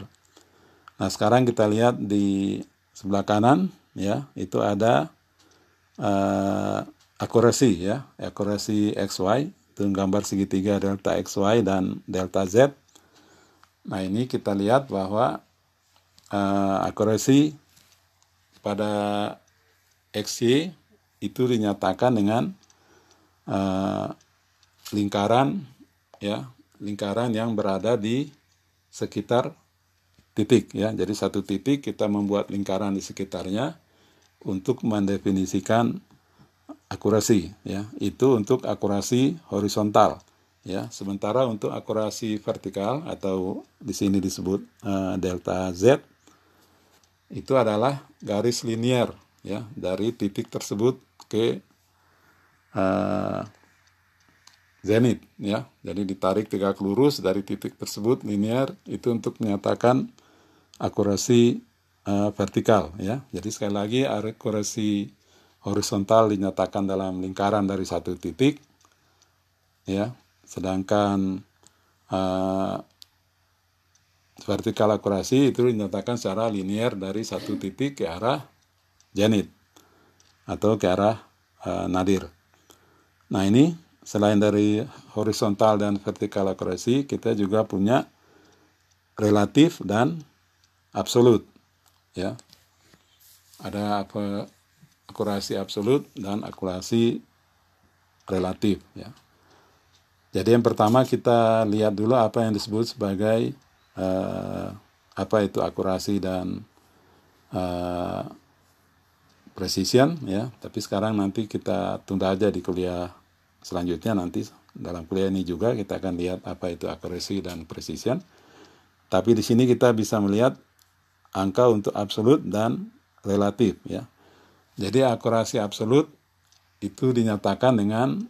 Nah, sekarang kita lihat di sebelah kanan ya, itu ada uh, akurasi ya, akurasi XY itu gambar segitiga delta XY dan delta Z. Nah, ini kita lihat bahwa uh, akurasi pada XY itu dinyatakan dengan uh, lingkaran ya lingkaran yang berada di sekitar titik ya. Jadi satu titik kita membuat lingkaran di sekitarnya untuk mendefinisikan akurasi ya. Itu untuk akurasi horizontal ya. Sementara untuk akurasi vertikal atau di sini disebut uh, delta Z itu adalah garis linier ya dari titik tersebut ke uh, zenit ya. Jadi ditarik tegak lurus dari titik tersebut linear itu untuk menyatakan akurasi uh, vertikal ya. Jadi sekali lagi akurasi horizontal dinyatakan dalam lingkaran dari satu titik ya. Sedangkan uh, vertikal akurasi itu dinyatakan secara linear dari satu titik ke arah zenit atau ke arah uh, nadir. Nah ini selain dari horizontal dan vertikal akurasi, kita juga punya relatif dan absolut. Ya. Ada apa akurasi absolut dan akurasi relatif ya. Jadi yang pertama kita lihat dulu apa yang disebut sebagai uh, apa itu akurasi dan uh, precision ya. Tapi sekarang nanti kita tunda aja di kuliah selanjutnya nanti dalam kuliah ini juga kita akan lihat apa itu akurasi dan precision. Tapi di sini kita bisa melihat angka untuk absolut dan relatif ya. Jadi akurasi absolut itu dinyatakan dengan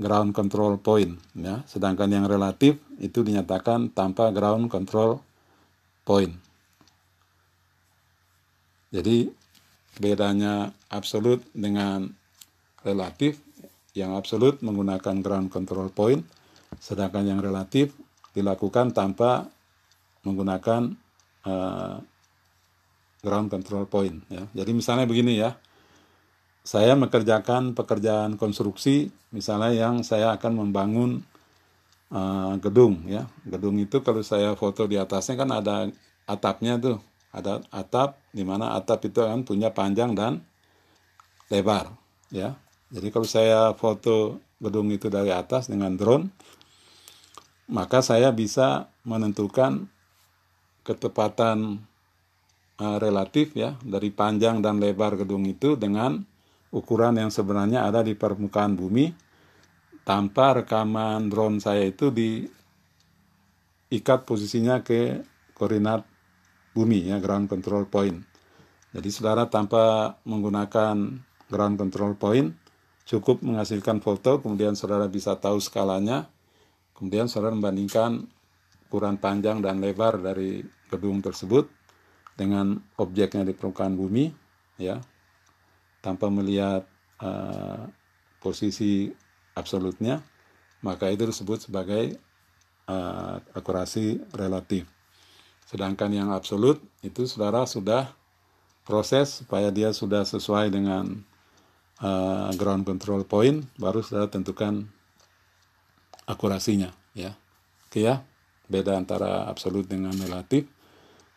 ground control point ya. Sedangkan yang relatif itu dinyatakan tanpa ground control point. Jadi bedanya absolut dengan relatif yang absolut menggunakan ground control point, sedangkan yang relatif dilakukan tanpa menggunakan uh, ground control point. Ya. Jadi misalnya begini ya, saya mengerjakan pekerjaan konstruksi, misalnya yang saya akan membangun uh, gedung ya. Gedung itu kalau saya foto di atasnya kan ada atapnya tuh, ada atap di mana atap itu kan punya panjang dan lebar ya. Jadi kalau saya foto gedung itu dari atas dengan drone, maka saya bisa menentukan ketepatan uh, relatif ya dari panjang dan lebar gedung itu dengan ukuran yang sebenarnya ada di permukaan bumi tanpa rekaman drone saya itu diikat posisinya ke koordinat bumi ya ground control point. Jadi saudara tanpa menggunakan ground control point cukup menghasilkan foto, kemudian saudara bisa tahu skalanya, Kemudian saudara membandingkan ukuran panjang dan lebar dari gedung tersebut dengan objeknya di permukaan bumi, ya, tanpa melihat uh, posisi absolutnya, maka itu disebut sebagai uh, akurasi relatif. Sedangkan yang absolut itu saudara sudah proses supaya dia sudah sesuai dengan uh, ground control point, baru saudara tentukan akurasinya ya. Oke ya. Beda antara absolut dengan relatif.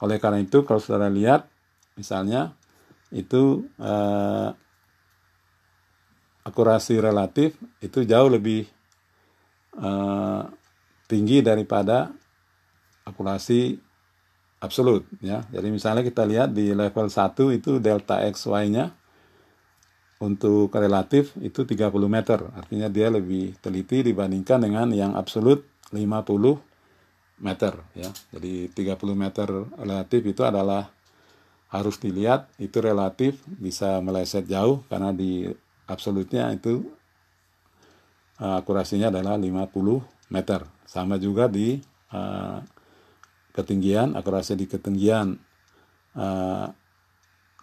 Oleh karena itu kalau saudara lihat misalnya itu eh, akurasi relatif itu jauh lebih eh, tinggi daripada akurasi absolut ya. Jadi misalnya kita lihat di level 1 itu delta XY nya untuk relatif itu 30 meter. Artinya dia lebih teliti dibandingkan dengan yang absolut 50 meter ya. Jadi 30 meter relatif itu adalah harus dilihat itu relatif bisa meleset jauh karena di absolutnya itu uh, akurasinya adalah 50 meter. Sama juga di uh, ketinggian, akurasi di ketinggian. Uh,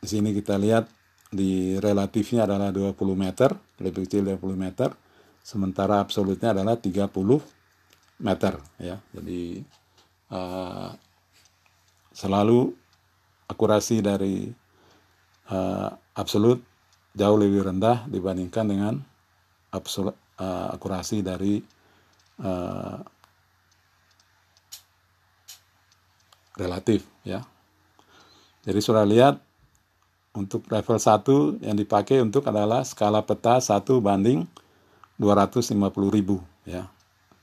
di sini kita lihat di relatifnya adalah 20 meter, lebih kecil 20 meter, sementara absolutnya adalah 30 meter ya. Jadi uh, selalu akurasi dari uh, absolut jauh lebih rendah dibandingkan dengan absolut uh, akurasi dari uh, relatif ya. Jadi sudah lihat untuk level 1 yang dipakai untuk adalah skala peta 1 banding 250 ribu ya.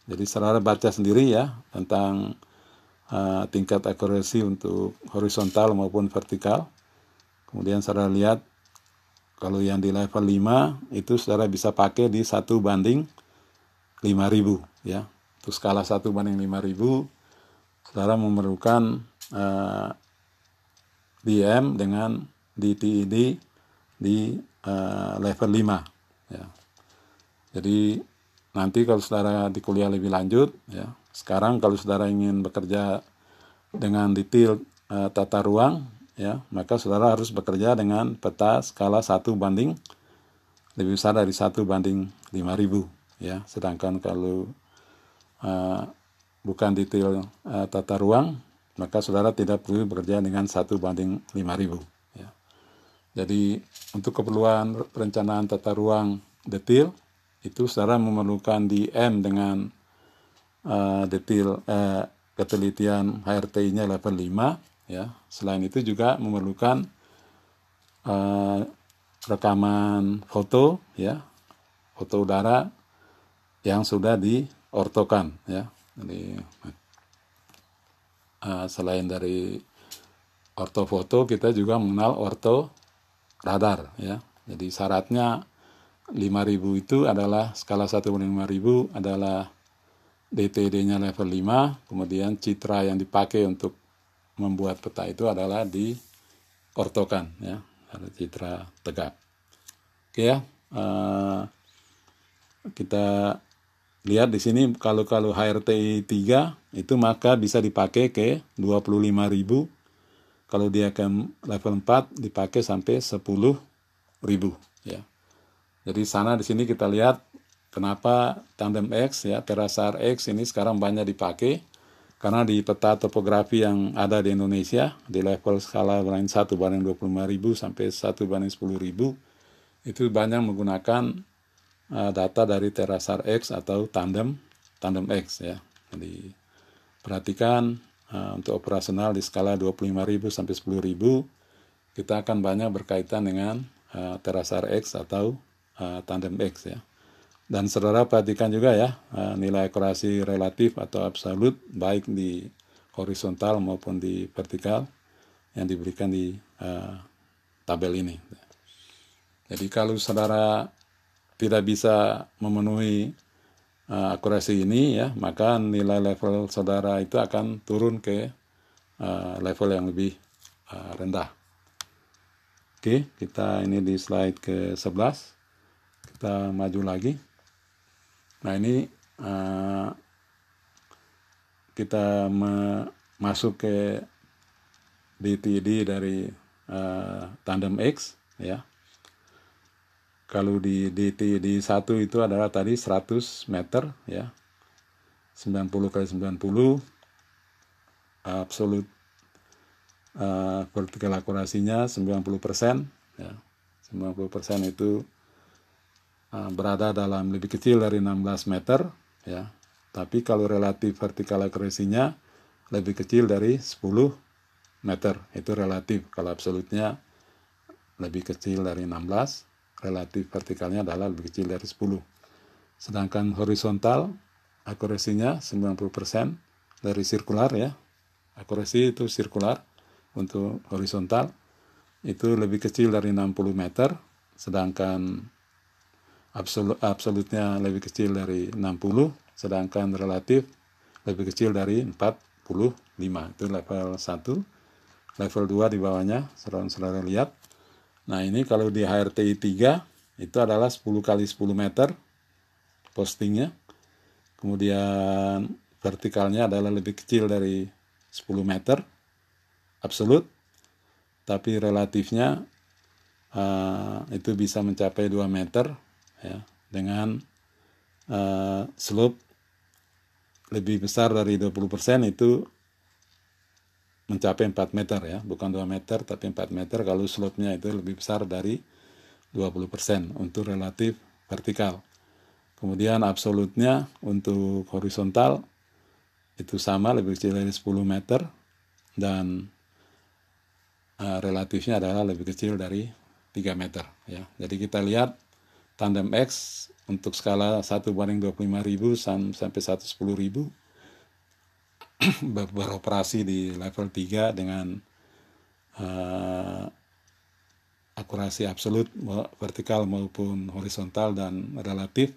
Jadi saudara baca sendiri ya tentang uh, tingkat akurasi untuk horizontal maupun vertikal. Kemudian saudara lihat kalau yang di level 5 itu saudara bisa pakai di 1 banding 5000 ya. Untuk skala 1 banding 5000 saudara memerlukan uh, DM dengan di TID di uh, level 5 ya. Jadi nanti kalau saudara di kuliah lebih lanjut ya. Sekarang kalau saudara ingin bekerja dengan detail uh, tata ruang ya, maka saudara harus bekerja dengan peta skala 1 banding lebih besar dari 1 banding 5000 ya. Sedangkan kalau uh, bukan detail uh, tata ruang, maka saudara tidak perlu bekerja dengan 1 banding 5000. Jadi untuk keperluan perencanaan tata ruang detail itu saudara memerlukan di M dengan uh, detail uh, ketelitian HRT-nya level 5 ya. Selain itu juga memerlukan uh, rekaman foto ya, foto udara yang sudah diortokan ya. Jadi uh, selain dari ortofoto kita juga mengenal orto radar ya. Jadi syaratnya 5000 itu adalah skala 1 banding 5000 adalah DTD-nya level 5, kemudian citra yang dipakai untuk membuat peta itu adalah di ortokan ya, ada citra tegak. Oke ya. Uh, kita lihat di sini kalau kalau HRTI 3 itu maka bisa dipakai ke 25.000 kalau dia ke level 4 dipakai sampai 10 ribu ya. Jadi sana di sini kita lihat kenapa tandem X ya terasar X ini sekarang banyak dipakai karena di peta topografi yang ada di Indonesia di level skala banding 1 banding 25.000 sampai 1 banding 10.000 itu banyak menggunakan uh, data dari terasar X atau tandem tandem X ya. Jadi perhatikan Untuk operasional di skala 25.000 sampai 10.000 kita akan banyak berkaitan dengan uh, terasar X atau tandem X ya. Dan saudara perhatikan juga ya nilai akurasi relatif atau absolut baik di horizontal maupun di vertikal yang diberikan di tabel ini. Jadi kalau saudara tidak bisa memenuhi uh, akurasi ini ya maka nilai level saudara itu akan turun ke uh, level yang lebih uh, rendah. Oke kita ini di slide ke 11 kita maju lagi. Nah ini uh, kita masuk ke DTD dari uh, tandem X ya kalau di DTD 1 itu adalah tadi 100 meter ya. 90 kali 90 absolut uh, vertikal akurasinya 90 persen ya. 90 persen itu uh, berada dalam lebih kecil dari 16 meter ya. Tapi kalau relatif vertikal akurasinya lebih kecil dari 10 meter itu relatif. Kalau absolutnya lebih kecil dari 16 relatif vertikalnya adalah lebih kecil dari 10 sedangkan horizontal akurasinya 90% dari sirkular ya. Akurasi itu sirkular untuk horizontal itu lebih kecil dari 60 meter sedangkan absolut, absolutnya lebih kecil dari 60 sedangkan relatif lebih kecil dari 45 itu level 1 level 2 di bawahnya saudara-saudara lihat nah ini kalau di HRTI 3 itu adalah 10 kali 10 meter postingnya. Kemudian vertikalnya adalah lebih kecil dari 10 meter absolut tapi relatifnya uh, itu bisa mencapai 2 meter ya dengan uh, slope lebih besar dari 20% itu mencapai 4 meter ya, bukan 2 meter tapi 4 meter kalau slope-nya itu lebih besar dari 20% untuk relatif vertikal. Kemudian absolutnya untuk horizontal itu sama lebih kecil dari 10 meter dan uh, relatifnya adalah lebih kecil dari 3 meter ya. Jadi kita lihat tandem X untuk skala 1 banding 25.000 sampai 110.000 beroperasi di level 3 dengan uh, akurasi absolut vertikal maupun horizontal dan relatif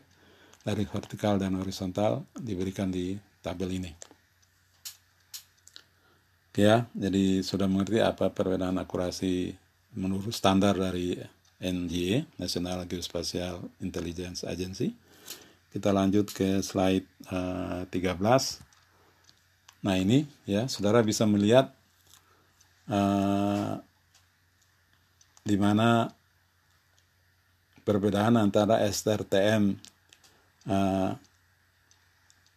dari vertikal dan horizontal diberikan di tabel ini. Ya, jadi sudah mengerti apa perbedaan akurasi menurut standar dari NGA, National Geospatial Intelligence Agency. Kita lanjut ke slide uh, eh, 13. Nah ini ya, saudara bisa melihat uh, di mana perbedaan antara STRTM uh,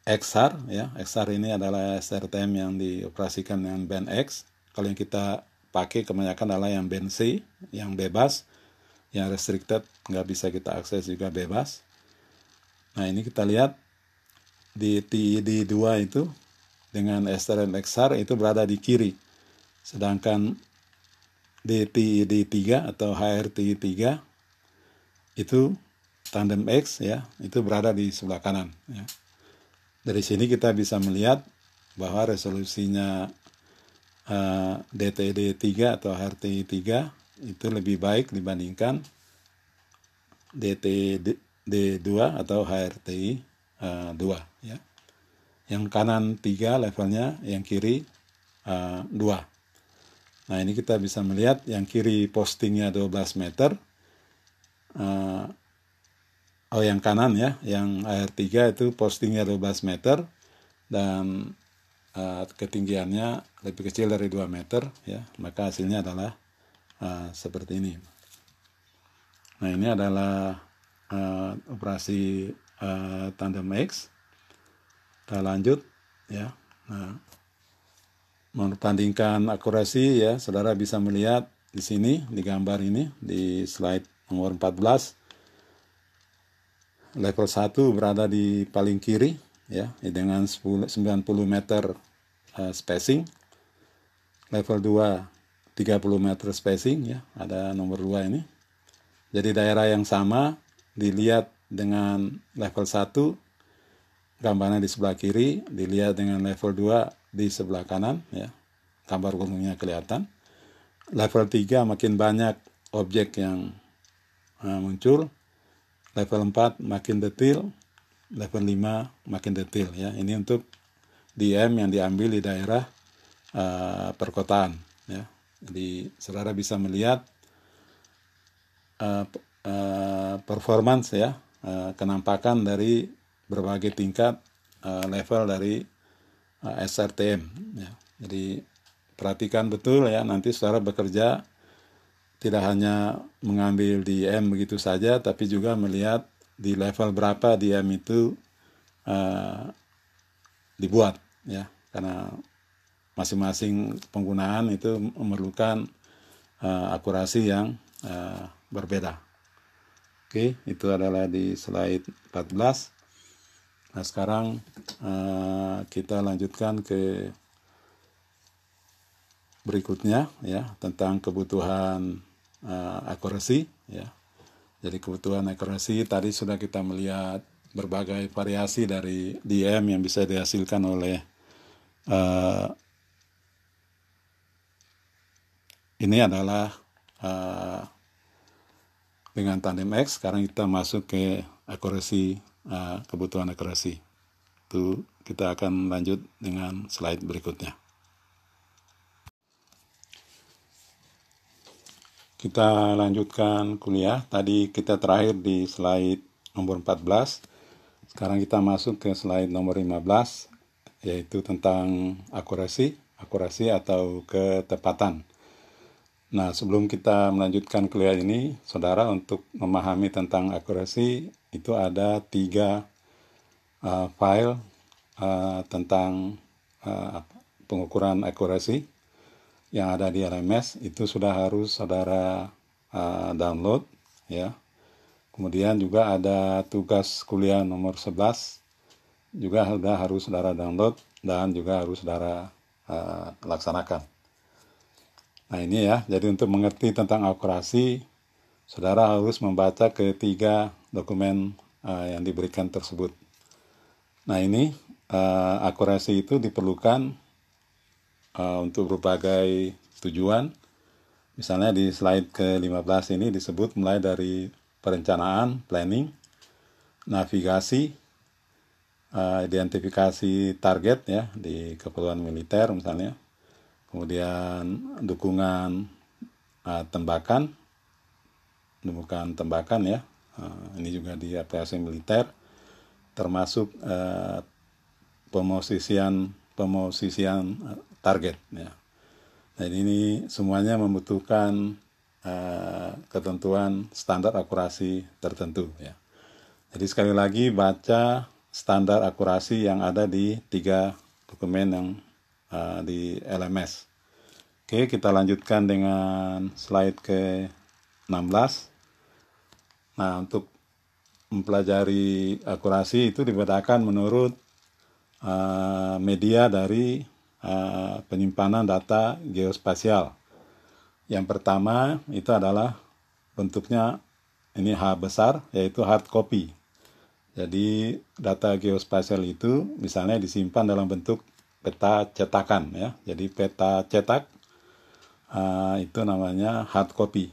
eh, XR ya, XR ini adalah STRTM yang dioperasikan dengan band X. Kalau yang kita pakai kebanyakan adalah yang band C, yang bebas yang restricted nggak bisa kita akses juga bebas. Nah ini kita lihat di TID 2 itu dengan STRM XR itu berada di kiri. Sedangkan di TID 3 atau HRTI 3 itu tandem X ya, itu berada di sebelah kanan ya. Dari sini kita bisa melihat bahwa resolusinya uh, DTD 3 atau HRTI 3 itu lebih baik dibandingkan DT D2 atau HRTI uh, 2 ya. Yang kanan 3 levelnya, yang kiri uh, 2. Nah, ini kita bisa melihat yang kiri postingnya 12 meter. Uh, oh, yang kanan ya, yang HR3 itu postingnya 12 meter dan uh, ketinggiannya lebih kecil dari 2 meter ya. Maka hasilnya adalah uh, seperti ini. Nah ini adalah uh, operasi uh, tandem X. Kita lanjut ya. Nah, membandingkan akurasi ya, saudara bisa melihat di sini di gambar ini di slide nomor 14 level 1 berada di paling kiri ya dengan 10, 90 meter uh, spacing. Level 2 30 meter spacing ya. Ada nomor 2 ini. Jadi daerah yang sama dilihat dengan level 1 gambarnya di sebelah kiri dilihat dengan level 2 di sebelah kanan ya. Gambar gunungnya kelihatan. Level 3 makin banyak objek yang uh, muncul. Level 4 makin detail. Level 5 makin detail ya. Ini untuk DM yang diambil di daerah uh, perkotaan ya. Jadi saudara bisa melihat uh, uh, performance ya, uh, kenampakan dari berbagai tingkat uh, level dari uh, SRTM ya. Jadi perhatikan betul ya nanti saudara bekerja tidak hanya mengambil di M begitu saja, tapi juga melihat di level berapa di itu uh, dibuat, ya, karena masing-masing penggunaan itu memerlukan uh, akurasi yang uh, berbeda. Oke, itu adalah di slide 14. Nah, sekarang uh, kita lanjutkan ke berikutnya ya tentang kebutuhan uh, akurasi ya. Jadi kebutuhan akurasi tadi sudah kita melihat berbagai variasi dari DM yang bisa dihasilkan oleh uh, ini adalah uh, dengan tandem X. Sekarang kita masuk ke akurasi uh, kebutuhan akurasi. Itu kita akan lanjut dengan slide berikutnya. Kita lanjutkan kuliah. Tadi kita terakhir di slide nomor 14. Sekarang kita masuk ke slide nomor 15 yaitu tentang akurasi, akurasi atau ketepatan. Nah, sebelum kita melanjutkan kuliah ini, saudara untuk memahami tentang akurasi itu ada tiga uh, file uh, tentang uh, pengukuran akurasi yang ada di LMS itu sudah harus saudara uh, download ya. Kemudian juga ada tugas kuliah nomor 11 juga sudah harus saudara download dan juga harus saudara uh, laksanakan. Nah ini ya, jadi untuk mengerti tentang akurasi, saudara harus membaca ketiga dokumen uh, yang diberikan tersebut. Nah ini uh, akurasi itu diperlukan uh, untuk berbagai tujuan. Misalnya di slide ke-15 ini disebut mulai dari perencanaan, planning, navigasi, uh, identifikasi target ya di keperluan militer misalnya, kemudian dukungan uh, tembakan, dukungan tembakan ya, uh, ini juga di aplikasi militer, termasuk uh, pemosisian pemosisian target ya. Dan ini semuanya membutuhkan uh, ketentuan standar akurasi tertentu ya. Jadi sekali lagi baca standar akurasi yang ada di tiga dokumen yang uh, di LMS. Oke, kita lanjutkan dengan slide ke-16. Nah, untuk mempelajari akurasi itu dibedakan menurut uh, media dari uh, penyimpanan data geospasial. Yang pertama itu adalah bentuknya ini H besar yaitu hard copy. Jadi data geospasial itu misalnya disimpan dalam bentuk peta cetakan ya. Jadi peta cetak uh, itu namanya hard copy.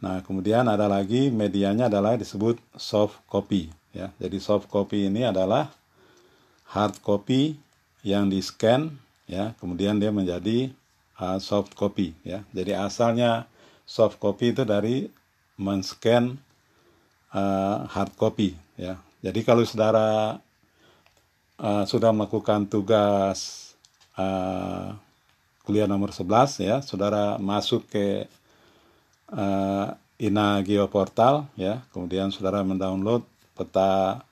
Nah, kemudian ada lagi medianya adalah disebut soft copy ya. Jadi soft copy ini adalah hard copy yang di scan ya. Kemudian dia menjadi uh, soft copy ya. Jadi asalnya soft copy itu dari men-scan uh, hard copy ya. Jadi kalau saudara uh, sudah melakukan tugas uh, kuliah nomor 11 ya saudara masuk ke uh, Ina Geoportal ya. Kemudian saudara mendownload peta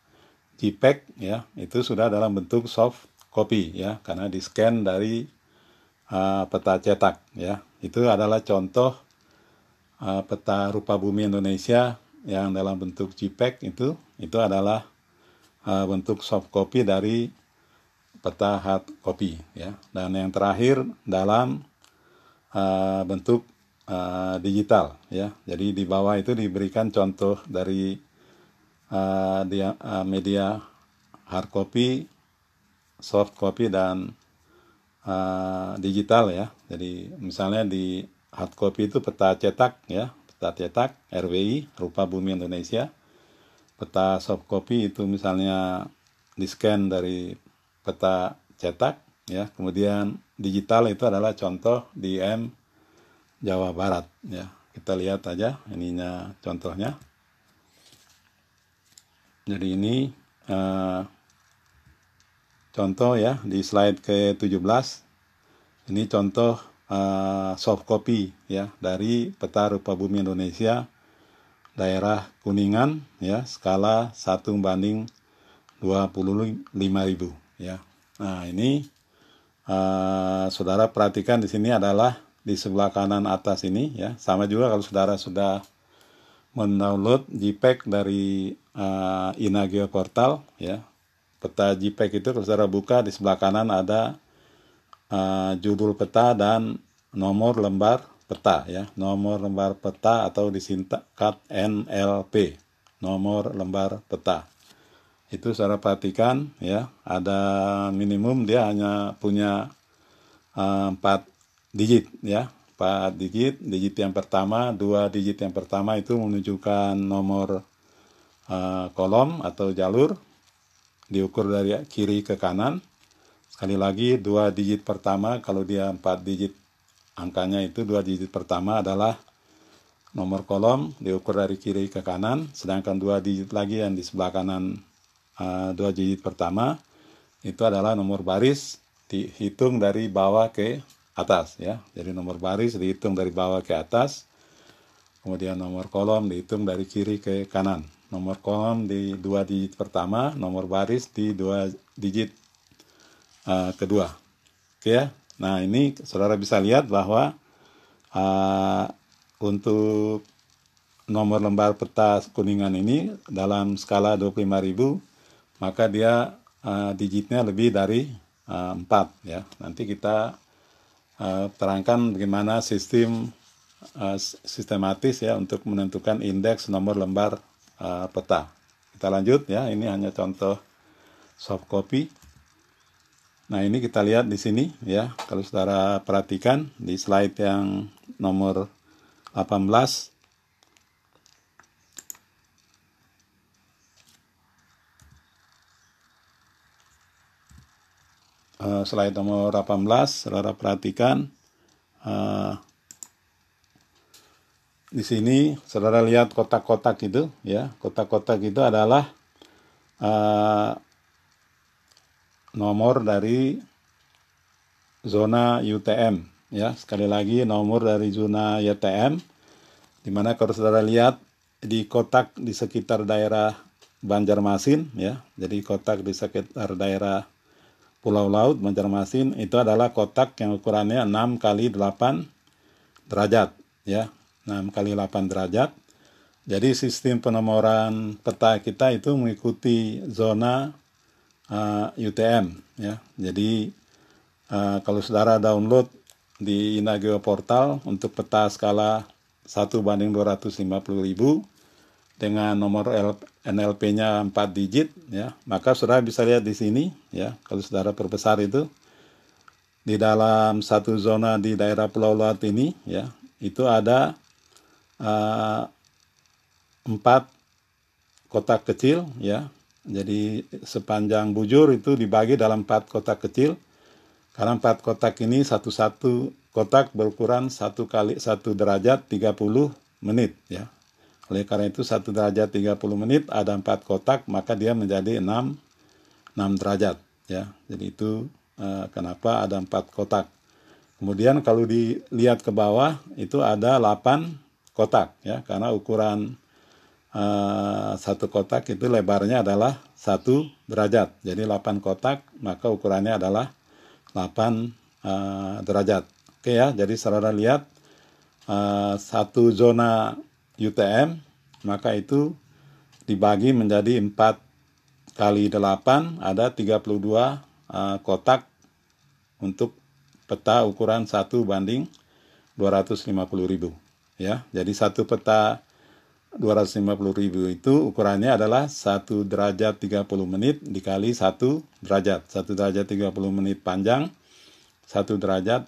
JPEG ya. Itu sudah dalam bentuk soft kopi ya. Karena di scan dari uh, peta cetak ya. Itu adalah contoh uh, peta rupa bumi Indonesia yang dalam bentuk JPEG itu. Itu adalah uh, bentuk soft copy dari peta hard copy ya. Dan yang terakhir dalam uh, bentuk uh, digital ya jadi di bawah itu diberikan contoh dari uh, dia, uh, media hard copy soft copy dan uh, digital ya. Jadi misalnya di hard copy itu peta cetak ya, peta cetak RWI rupa bumi Indonesia. Peta soft copy itu misalnya di scan dari peta cetak ya. Kemudian digital itu adalah contoh di Jawa Barat ya. Kita lihat aja ininya contohnya. Jadi ini uh, contoh ya di slide ke-17 ini contoh uh, soft copy ya dari peta rupa bumi Indonesia daerah Kuningan ya skala 1 banding 25.000 ya. Nah, ini uh, saudara perhatikan di sini adalah di sebelah kanan atas ini ya. Sama juga kalau saudara sudah mendownload JPEG dari uh, Inagio Portal ya. Peta JPEG itu kalau saudara buka di sebelah kanan ada uh, judul peta dan nomor lembar peta ya nomor lembar peta atau disingkat NLP nomor lembar peta itu saudara perhatikan ya ada minimum dia hanya punya uh, digit ya. Empat digit digit yang pertama dua digit yang pertama itu menunjukkan nomor uh, kolom atau jalur. Diukur dari kiri ke kanan. Sekali lagi, dua digit pertama, kalau dia empat digit angkanya itu, dua digit pertama adalah nomor kolom diukur dari kiri ke kanan, sedangkan dua digit lagi yang di sebelah kanan uh, dua digit pertama itu adalah nomor baris dihitung dari bawah ke atas ya. Jadi nomor baris dihitung dari bawah ke atas, kemudian nomor kolom dihitung dari kiri ke kanan. Nomor kolom di dua digit pertama, nomor baris di dua digit uh, kedua. Oke ya. Nah, ini saudara bisa lihat bahwa uh, untuk nomor lembar peta kuningan ini dalam skala 25.000 maka dia uh, digitnya lebih dari uh, 4 ya. Nanti kita uh, terangkan bagaimana sistem uh, sistematis ya untuk menentukan indeks nomor lembar uh, peta. Kita lanjut ya, ini hanya contoh soft copy. Nah, ini kita lihat di sini ya. Kalau saudara perhatikan di slide yang nomor 18 Uh, slide nomor 18, saudara perhatikan uh, di sini saudara lihat kotak-kotak itu ya. Kotak-kotak itu adalah uh, nomor dari zona UTM ya. Sekali lagi nomor dari zona UTM di mana kalau saudara lihat di kotak di sekitar daerah Banjarmasin ya. Jadi kotak di sekitar daerah Pulau Laut Banjarmasin itu adalah kotak yang ukurannya 6 kali 8 derajat ya 6 kali 8 derajat jadi sistem penomoran peta kita itu mengikuti zona uh, UTM ya. Jadi uh, kalau saudara download di Inagio Portal untuk peta skala 1 banding 250 ribu dengan nomor NLP-nya 4 digit ya, maka saudara bisa lihat di sini ya, kalau saudara perbesar itu di dalam satu zona di daerah Pulau Luat ini ya, itu ada uh, empat kotak kecil ya jadi sepanjang bujur itu dibagi dalam empat kotak kecil. Karena empat kotak ini satu-satu kotak berukuran satu kali satu derajat 30 menit ya. Oleh karena itu satu derajat 30 menit ada empat kotak maka dia menjadi 6 6 derajat ya. Jadi itu uh, kenapa ada empat kotak. Kemudian kalau dilihat ke bawah itu ada 8 kotak ya karena ukuran uh, satu kotak itu lebarnya adalah satu derajat. Jadi 8 kotak maka ukurannya adalah 8 uh, eh, derajat. Oke ya, jadi saudara lihat uh, satu zona UTM maka itu dibagi menjadi 4 kali 8 ada 32 uh, kotak untuk peta ukuran 1 banding 250 ribu ya. Jadi satu peta 250 ribu itu ukurannya adalah 1 derajat 30 menit dikali 1 derajat. 1 derajat 30 menit panjang 1 derajat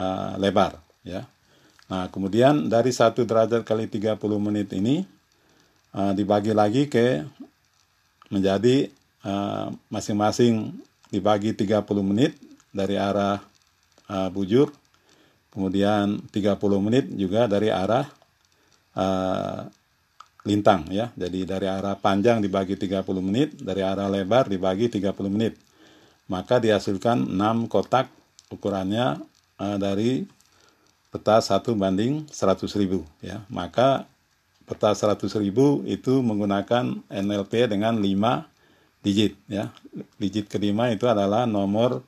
uh, lebar ya nah kemudian dari 1 derajat kali 30 menit ini uh, dibagi lagi ke menjadi uh, masing-masing uh, dibagi 30 menit dari arah uh, bujur kemudian 30 menit juga dari arah uh, lintang ya. Jadi dari arah panjang dibagi 30 menit, dari arah lebar dibagi 30 menit. maka dihasilkan 6 kotak ukurannya uh, dari peta 1 banding 100 ribu ya. Maka peta 100 ribu itu menggunakan NLP dengan 5 digit ya. Digit kelima itu adalah nomor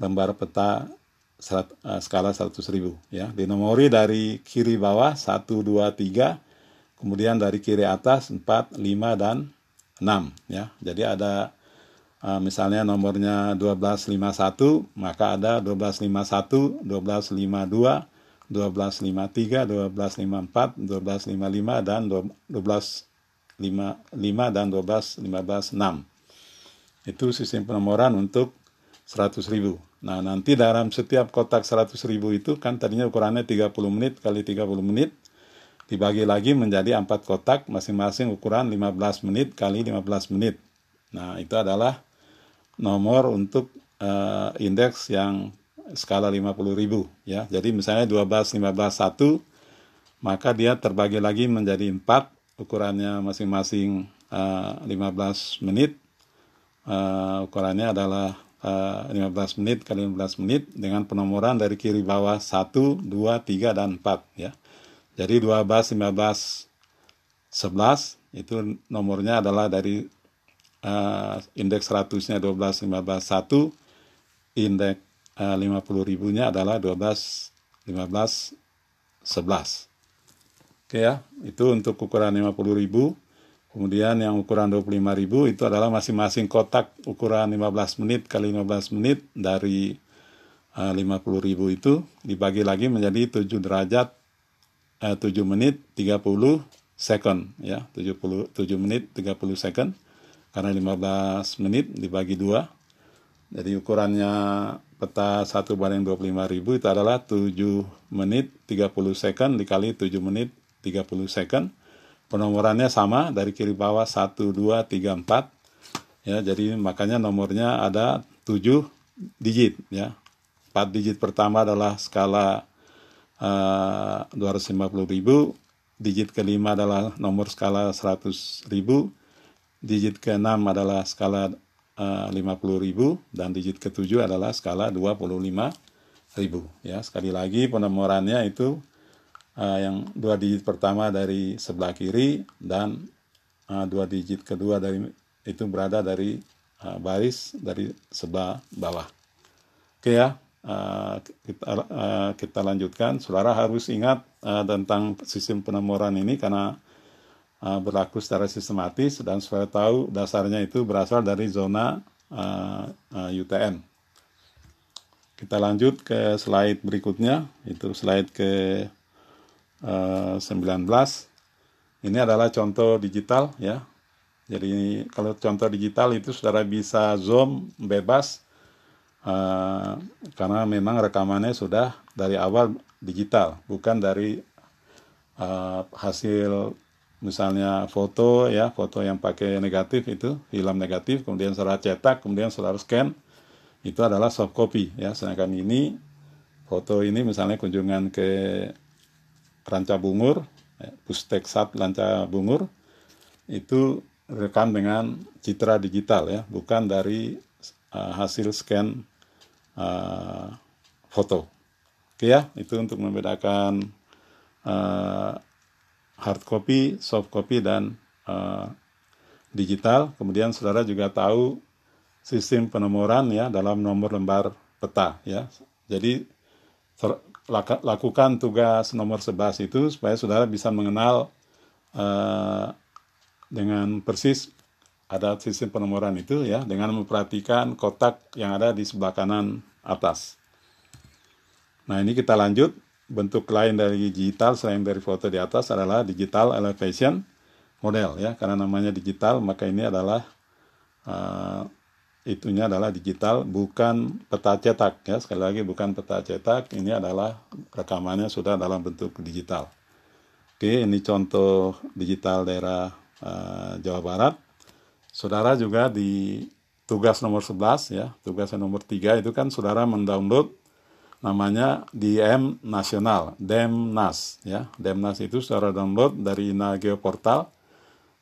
lembar peta serat, uh, skala 100 ribu ya. Dinomori dari kiri bawah 1 2 3 kemudian dari kiri atas 4 5 dan 6 ya. Jadi ada uh, misalnya nomornya 1251 maka ada 1251 1252 1253 1254 1255 dan 1255 dan 1215 6 itu sistem penomoran untuk 100 ribu. Nah nanti dalam setiap kotak 100 ribu itu kan tadinya ukurannya 30 menit kali 30 menit dibagi lagi menjadi empat kotak masing-masing ukuran 15 menit kali 15 menit. Nah itu adalah nomor untuk uh, indeks yang skala 50.000 ya. Jadi misalnya 12 15 1 maka dia terbagi lagi menjadi 4 ukurannya masing-masing uh, eh, 15 menit. Uh, ukurannya adalah uh, 15 menit kali 15 menit dengan penomoran dari kiri bawah 1, 2, 3 dan 4 ya. Jadi 12 15 11 itu nomornya adalah dari uh, indeks 100-nya 12 15 1 indeks 50 ribunya adalah 12 15 11 oke ya itu untuk ukuran 50 ribu. Kemudian yang ukuran 25 ribu itu adalah masing-masing kotak ukuran 15 menit kali 15 menit dari uh, 50 ribu itu dibagi lagi menjadi 7 derajat uh, 7 menit 30 second ya. 70 7 menit 30 second. Karena 15 menit dibagi dua jadi ukurannya peta 1 banding 25 ribu itu adalah 7 menit 30 second dikali 7 menit 30 second. Penomorannya sama dari kiri bawah 1, 2, 3, 4 ya jadi makanya nomornya ada 7 digit ya. 4 digit pertama adalah skala uh, 250 ribu. Digit kelima adalah nomor skala 100 ribu. Digit ke-6 adalah skala Eh, lima puluh ribu dan digit ketujuh adalah skala dua puluh lima ribu. Ya sekali lagi penomorannya itu uh, yang dua digit pertama dari sebelah kiri dan uh, dua digit kedua dari itu berada dari uh, baris dari sebelah bawah. Oke ya uh, kita uh, kita lanjutkan. Saudara harus ingat uh, tentang sistem penomoran ini karena uh, berlaku secara sistematis dan supaya tahu dasarnya itu berasal dari zona uh, uh, UTM. Kita lanjut ke slide berikutnya, itu slide ke uh, 19. Ini adalah contoh digital ya. Jadi kalau contoh digital itu saudara bisa zoom bebas uh, karena memang rekamannya sudah dari awal digital, bukan dari uh, hasil misalnya foto ya foto yang pakai negatif itu film negatif kemudian saudara cetak kemudian saudara scan itu adalah soft copy ya. Sedangkan ini foto ini misalnya kunjungan ke Ranca Bungur ya, Pusteksat Ranca Bungur itu rekam dengan citra digital ya bukan dari uh, hasil scan uh, foto. Oke ya itu untuk membedakan uh, hard copy, soft copy, dan uh, digital. Kemudian saudara juga tahu sistem penomoran ya dalam nomor lembar peta ya. Jadi lakukan tugas nomor 11 itu supaya saudara bisa mengenal uh, dengan persis ada sistem penomoran itu ya dengan memperhatikan kotak yang ada di sebelah kanan atas. Nah ini kita lanjut bentuk lain dari digital selain dari foto di atas adalah digital elevation model ya. Karena namanya digital maka ini adalah uh, itunya adalah digital bukan peta cetak ya. Sekali lagi bukan peta cetak ini adalah rekamannya sudah dalam bentuk digital. Oke ini contoh digital daerah uh, Jawa Barat. Saudara juga di tugas nomor 11 ya. Tugas nomor 3 itu kan saudara mendownload namanya DM Nasional, Demnas ya. Demnas itu saudara download dari Ina Geoportal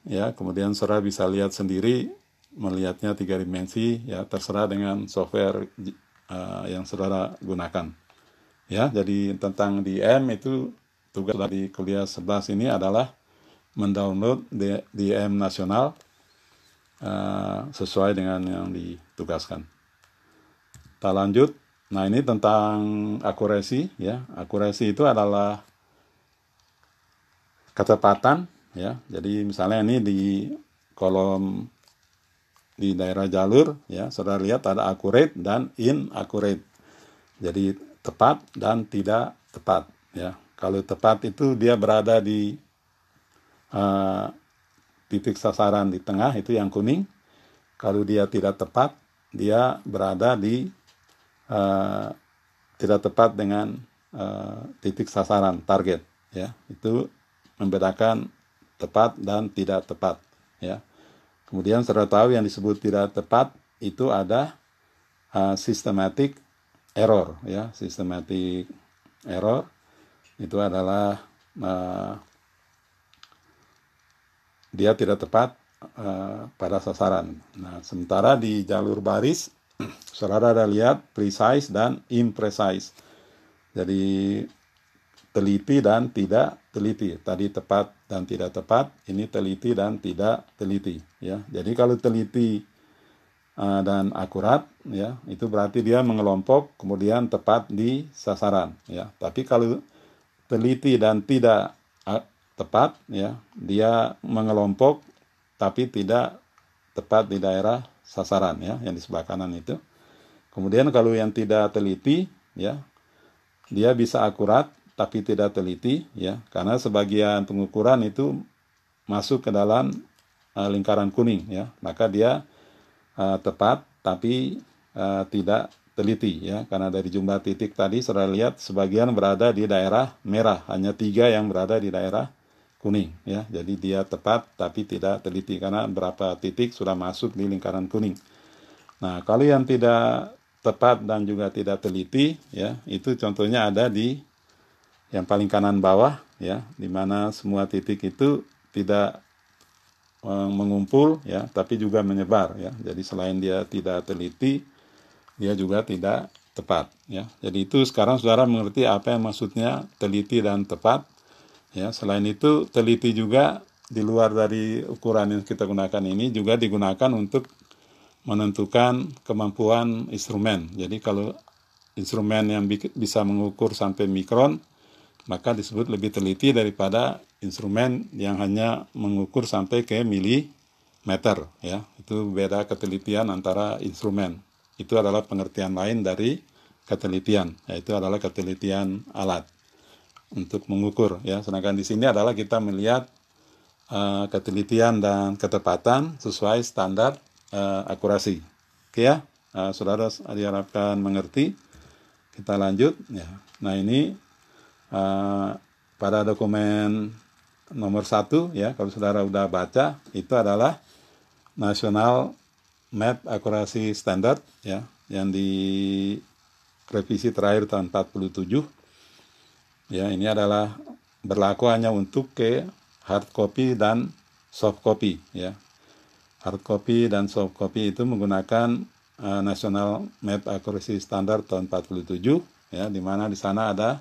ya, kemudian saudara bisa lihat sendiri melihatnya tiga dimensi ya. Terserah dengan software uh, yang saudara gunakan ya. Jadi tentang DM itu tugas dari kuliah 11 ini adalah mendownload DM nasional uh, sesuai dengan yang ditugaskan. Kita lanjut nah ini tentang akurasi ya. Akurasi itu adalah ketepatan ya. Jadi misalnya ini di kolom di daerah jalur ya saudara lihat ada accurate dan inaccurate. Jadi tepat dan tidak tepat ya. Kalau tepat itu dia berada di uh, titik sasaran di tengah itu yang kuning. Kalau dia tidak tepat dia berada di uh, tidak tepat dengan uh, titik sasaran target ya. Itu membedakan tepat dan tidak tepat ya. Kemudian saudara tahu yang disebut tidak tepat itu ada uh, systematic error ya, systematic error itu adalah uh, dia tidak tepat uh, pada sasaran. Nah, sementara di jalur baris saudara ada lihat precise dan imprecise. Jadi teliti dan tidak teliti. Tadi tepat dan tidak tepat, ini teliti dan tidak teliti. Ya, jadi kalau teliti uh, dan akurat, ya itu berarti dia mengelompok kemudian tepat di sasaran. Ya, tapi kalau teliti dan tidak uh, tepat, ya dia mengelompok tapi tidak tepat di daerah sasaran, ya yang di sebelah kanan itu. Kemudian kalau yang tidak teliti, ya dia bisa akurat tapi tidak teliti ya karena sebagian pengukuran itu masuk ke dalam uh, lingkaran kuning ya. Maka dia uh, tepat tapi uh, tidak teliti ya. Karena dari jumlah titik tadi saudara lihat sebagian berada di daerah merah. Hanya tiga yang berada di daerah kuning ya. Jadi dia tepat tapi tidak teliti. Karena berapa titik sudah masuk di lingkaran kuning. Nah kalau yang tidak tepat dan juga tidak teliti ya itu contohnya ada di yang paling kanan bawah ya di mana semua titik itu tidak eh, mengumpul ya tapi juga menyebar ya. Jadi selain dia tidak teliti dia juga tidak tepat ya. Jadi itu sekarang saudara mengerti apa yang maksudnya teliti dan tepat ya selain itu teliti juga di luar dari ukuran yang kita gunakan ini juga digunakan untuk menentukan kemampuan instrumen. Jadi kalau instrumen yang bisa mengukur sampai mikron maka disebut lebih teliti daripada instrumen yang hanya mengukur sampai ke milimeter ya. Itu beda ketelitian antara instrumen. Itu adalah pengertian lain dari ketelitian yaitu adalah ketelitian alat untuk mengukur ya. Sedangkan di sini adalah kita melihat uh, ketelitian dan ketepatan sesuai standar uh, akurasi. Oke ya. Uh, saudara diharapkan mengerti. Kita lanjut ya. Nah ini uh, pada dokumen nomor satu ya kalau saudara udah baca itu adalah National Map Akurasi Standard ya yang di revisi terakhir tahun 47 ya ini adalah berlaku hanya untuk ke hard copy dan soft copy ya hard copy dan soft copy itu menggunakan uh, National Map Accuracy Standard tahun 47 ya di mana di sana ada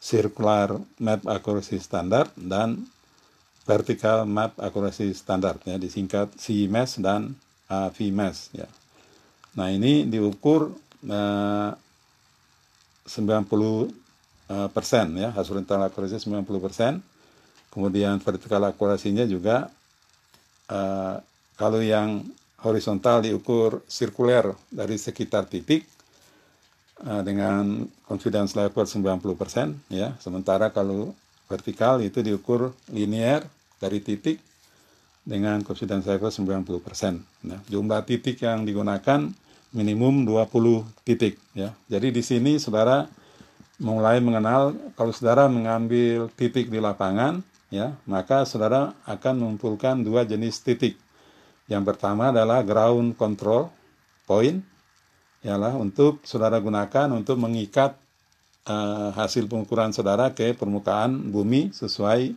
circular map accuracy standard dan vertical map accuracy standard ya disingkat CMS dan uh, VMS ya. Nah, ini diukur uh, 90 uh, persen ya horizontal accuracy 90 persen. Kemudian vertical akurasinya juga uh, kalau yang horizontal diukur sirkuler dari sekitar titik Eh, dengan confidence level 90% ya. Sementara kalau vertikal itu diukur linear dari titik dengan confidence level 90%. Nah, jumlah titik yang digunakan minimum 20 titik ya. Jadi di sini Saudara mulai mengenal kalau Saudara mengambil titik di lapangan ya, maka Saudara akan mengumpulkan dua jenis titik. Yang pertama adalah ground control point ialah untuk saudara gunakan untuk mengikat uh, hasil pengukuran saudara ke permukaan bumi sesuai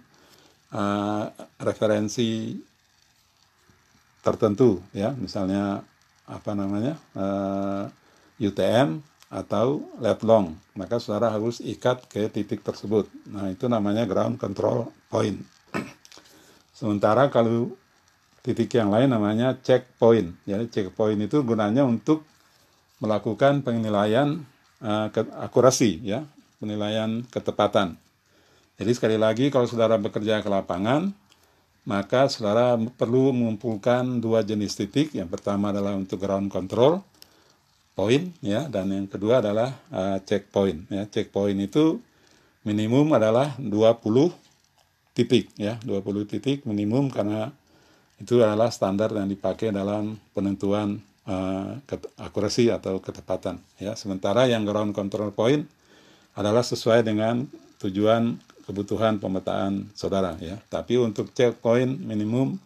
uh, referensi tertentu ya misalnya apa namanya uh, eh, UTM atau let long maka saudara harus ikat ke titik tersebut. Nah itu namanya ground control point. Sementara kalau titik yang lain namanya checkpoint. Jadi checkpoint itu gunanya untuk melakukan penilaian uh, akurasi ya penilaian ketepatan. Jadi sekali lagi kalau saudara bekerja ke lapangan maka saudara perlu mengumpulkan dua jenis titik. Yang pertama adalah untuk ground control point ya dan yang kedua adalah uh, checkpoint ya. Checkpoint itu minimum adalah 20 titik ya, 20 titik minimum karena itu adalah standar yang dipakai dalam penentuan uh, akurasi atau ketepatan ya. Sementara yang ground control point adalah sesuai dengan tujuan kebutuhan pemetaan saudara ya. Tapi untuk checkpoint minimum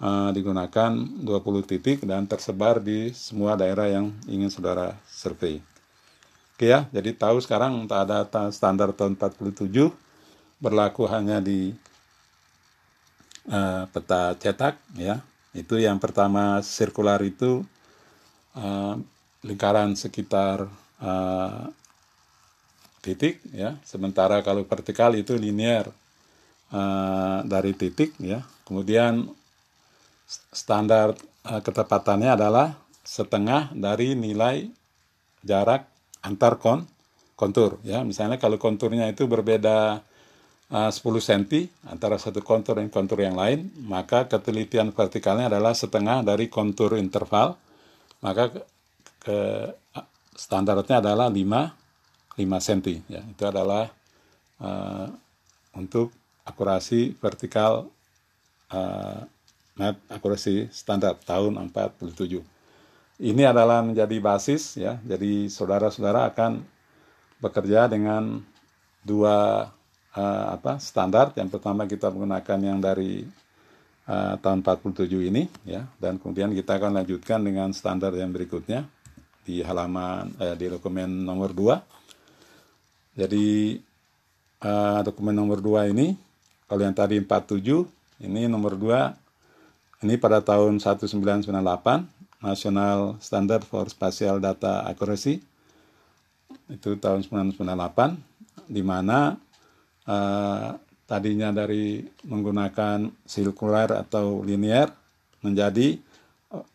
uh, digunakan 20 titik dan tersebar di semua daerah yang ingin saudara survei. Oke ya, jadi tahu sekarang tak ada standar tahun 47 berlaku hanya di uh, peta cetak ya. Itu yang pertama sirkular itu uh, lingkaran sekitar uh, titik ya sementara kalau vertikal itu linear uh, dari titik ya kemudian standar uh, ketepatannya adalah setengah dari nilai jarak antar kon kontur ya. Misalnya kalau konturnya itu berbeda uh, 10 cm antara satu kontur dan kontur yang lain maka ketelitian vertikalnya adalah setengah dari kontur interval maka ke, ke standarnya adalah 5 5 cm ya. Itu adalah uh, untuk akurasi vertikal uh, map akurasi standar tahun 47 ini adalah menjadi basis ya. Jadi saudara-saudara akan bekerja dengan dua uh, apa standar. Yang pertama kita menggunakan yang dari uh, tahun 47 ini ya. Dan kemudian kita akan lanjutkan dengan standar yang berikutnya di halaman eh, di dokumen nomor 2 jadi uh, dokumen nomor 2 ini, kalau yang tadi 47, ini nomor 2, ini pada tahun 1998, National Standard for Spatial Data Accuracy, itu tahun 1998, di mana uh, tadinya dari menggunakan circular atau linear menjadi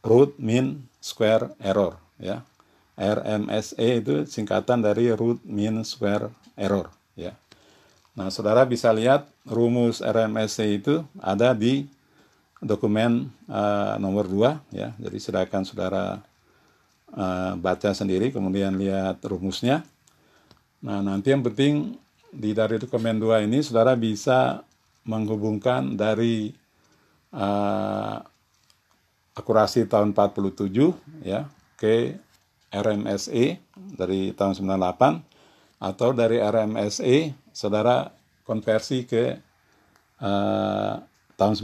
root mean square error ya RMSE itu singkatan dari root mean square error ya. Nah, Saudara bisa lihat rumus RMSE itu ada di dokumen uh, nomor 2 ya. Jadi silakan Saudara uh, baca sendiri kemudian lihat rumusnya. Nah, nanti yang penting di dari dokumen 2 ini Saudara bisa menghubungkan dari uh, akurasi tahun 47 ya ke RMSE dari tahun 98 atau dari RMSE saudara konversi ke uh, tahun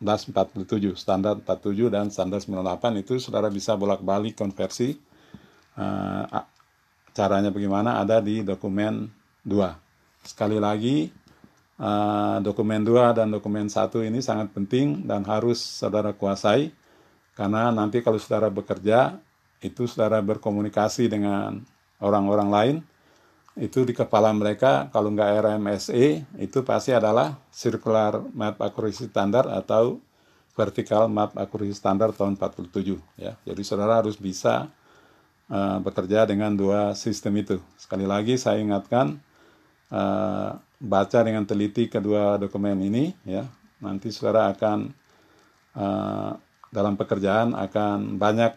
1947 standar 47 dan standar 98 itu saudara bisa bolak-balik konversi uh, caranya bagaimana? Ada di dokumen 2 sekali lagi uh, dokumen 2 dan dokumen 1 ini sangat penting dan harus saudara kuasai karena nanti kalau saudara bekerja itu saudara berkomunikasi dengan orang-orang lain itu di kepala mereka kalau nggak RMSE itu pasti adalah circular map accuracy standard atau vertical map accuracy standard tahun 47 ya. Jadi saudara harus bisa uh, bekerja dengan dua sistem itu. Sekali lagi saya ingatkan uh, baca dengan teliti kedua dokumen ini ya. Nanti saudara akan uh, dalam pekerjaan akan banyak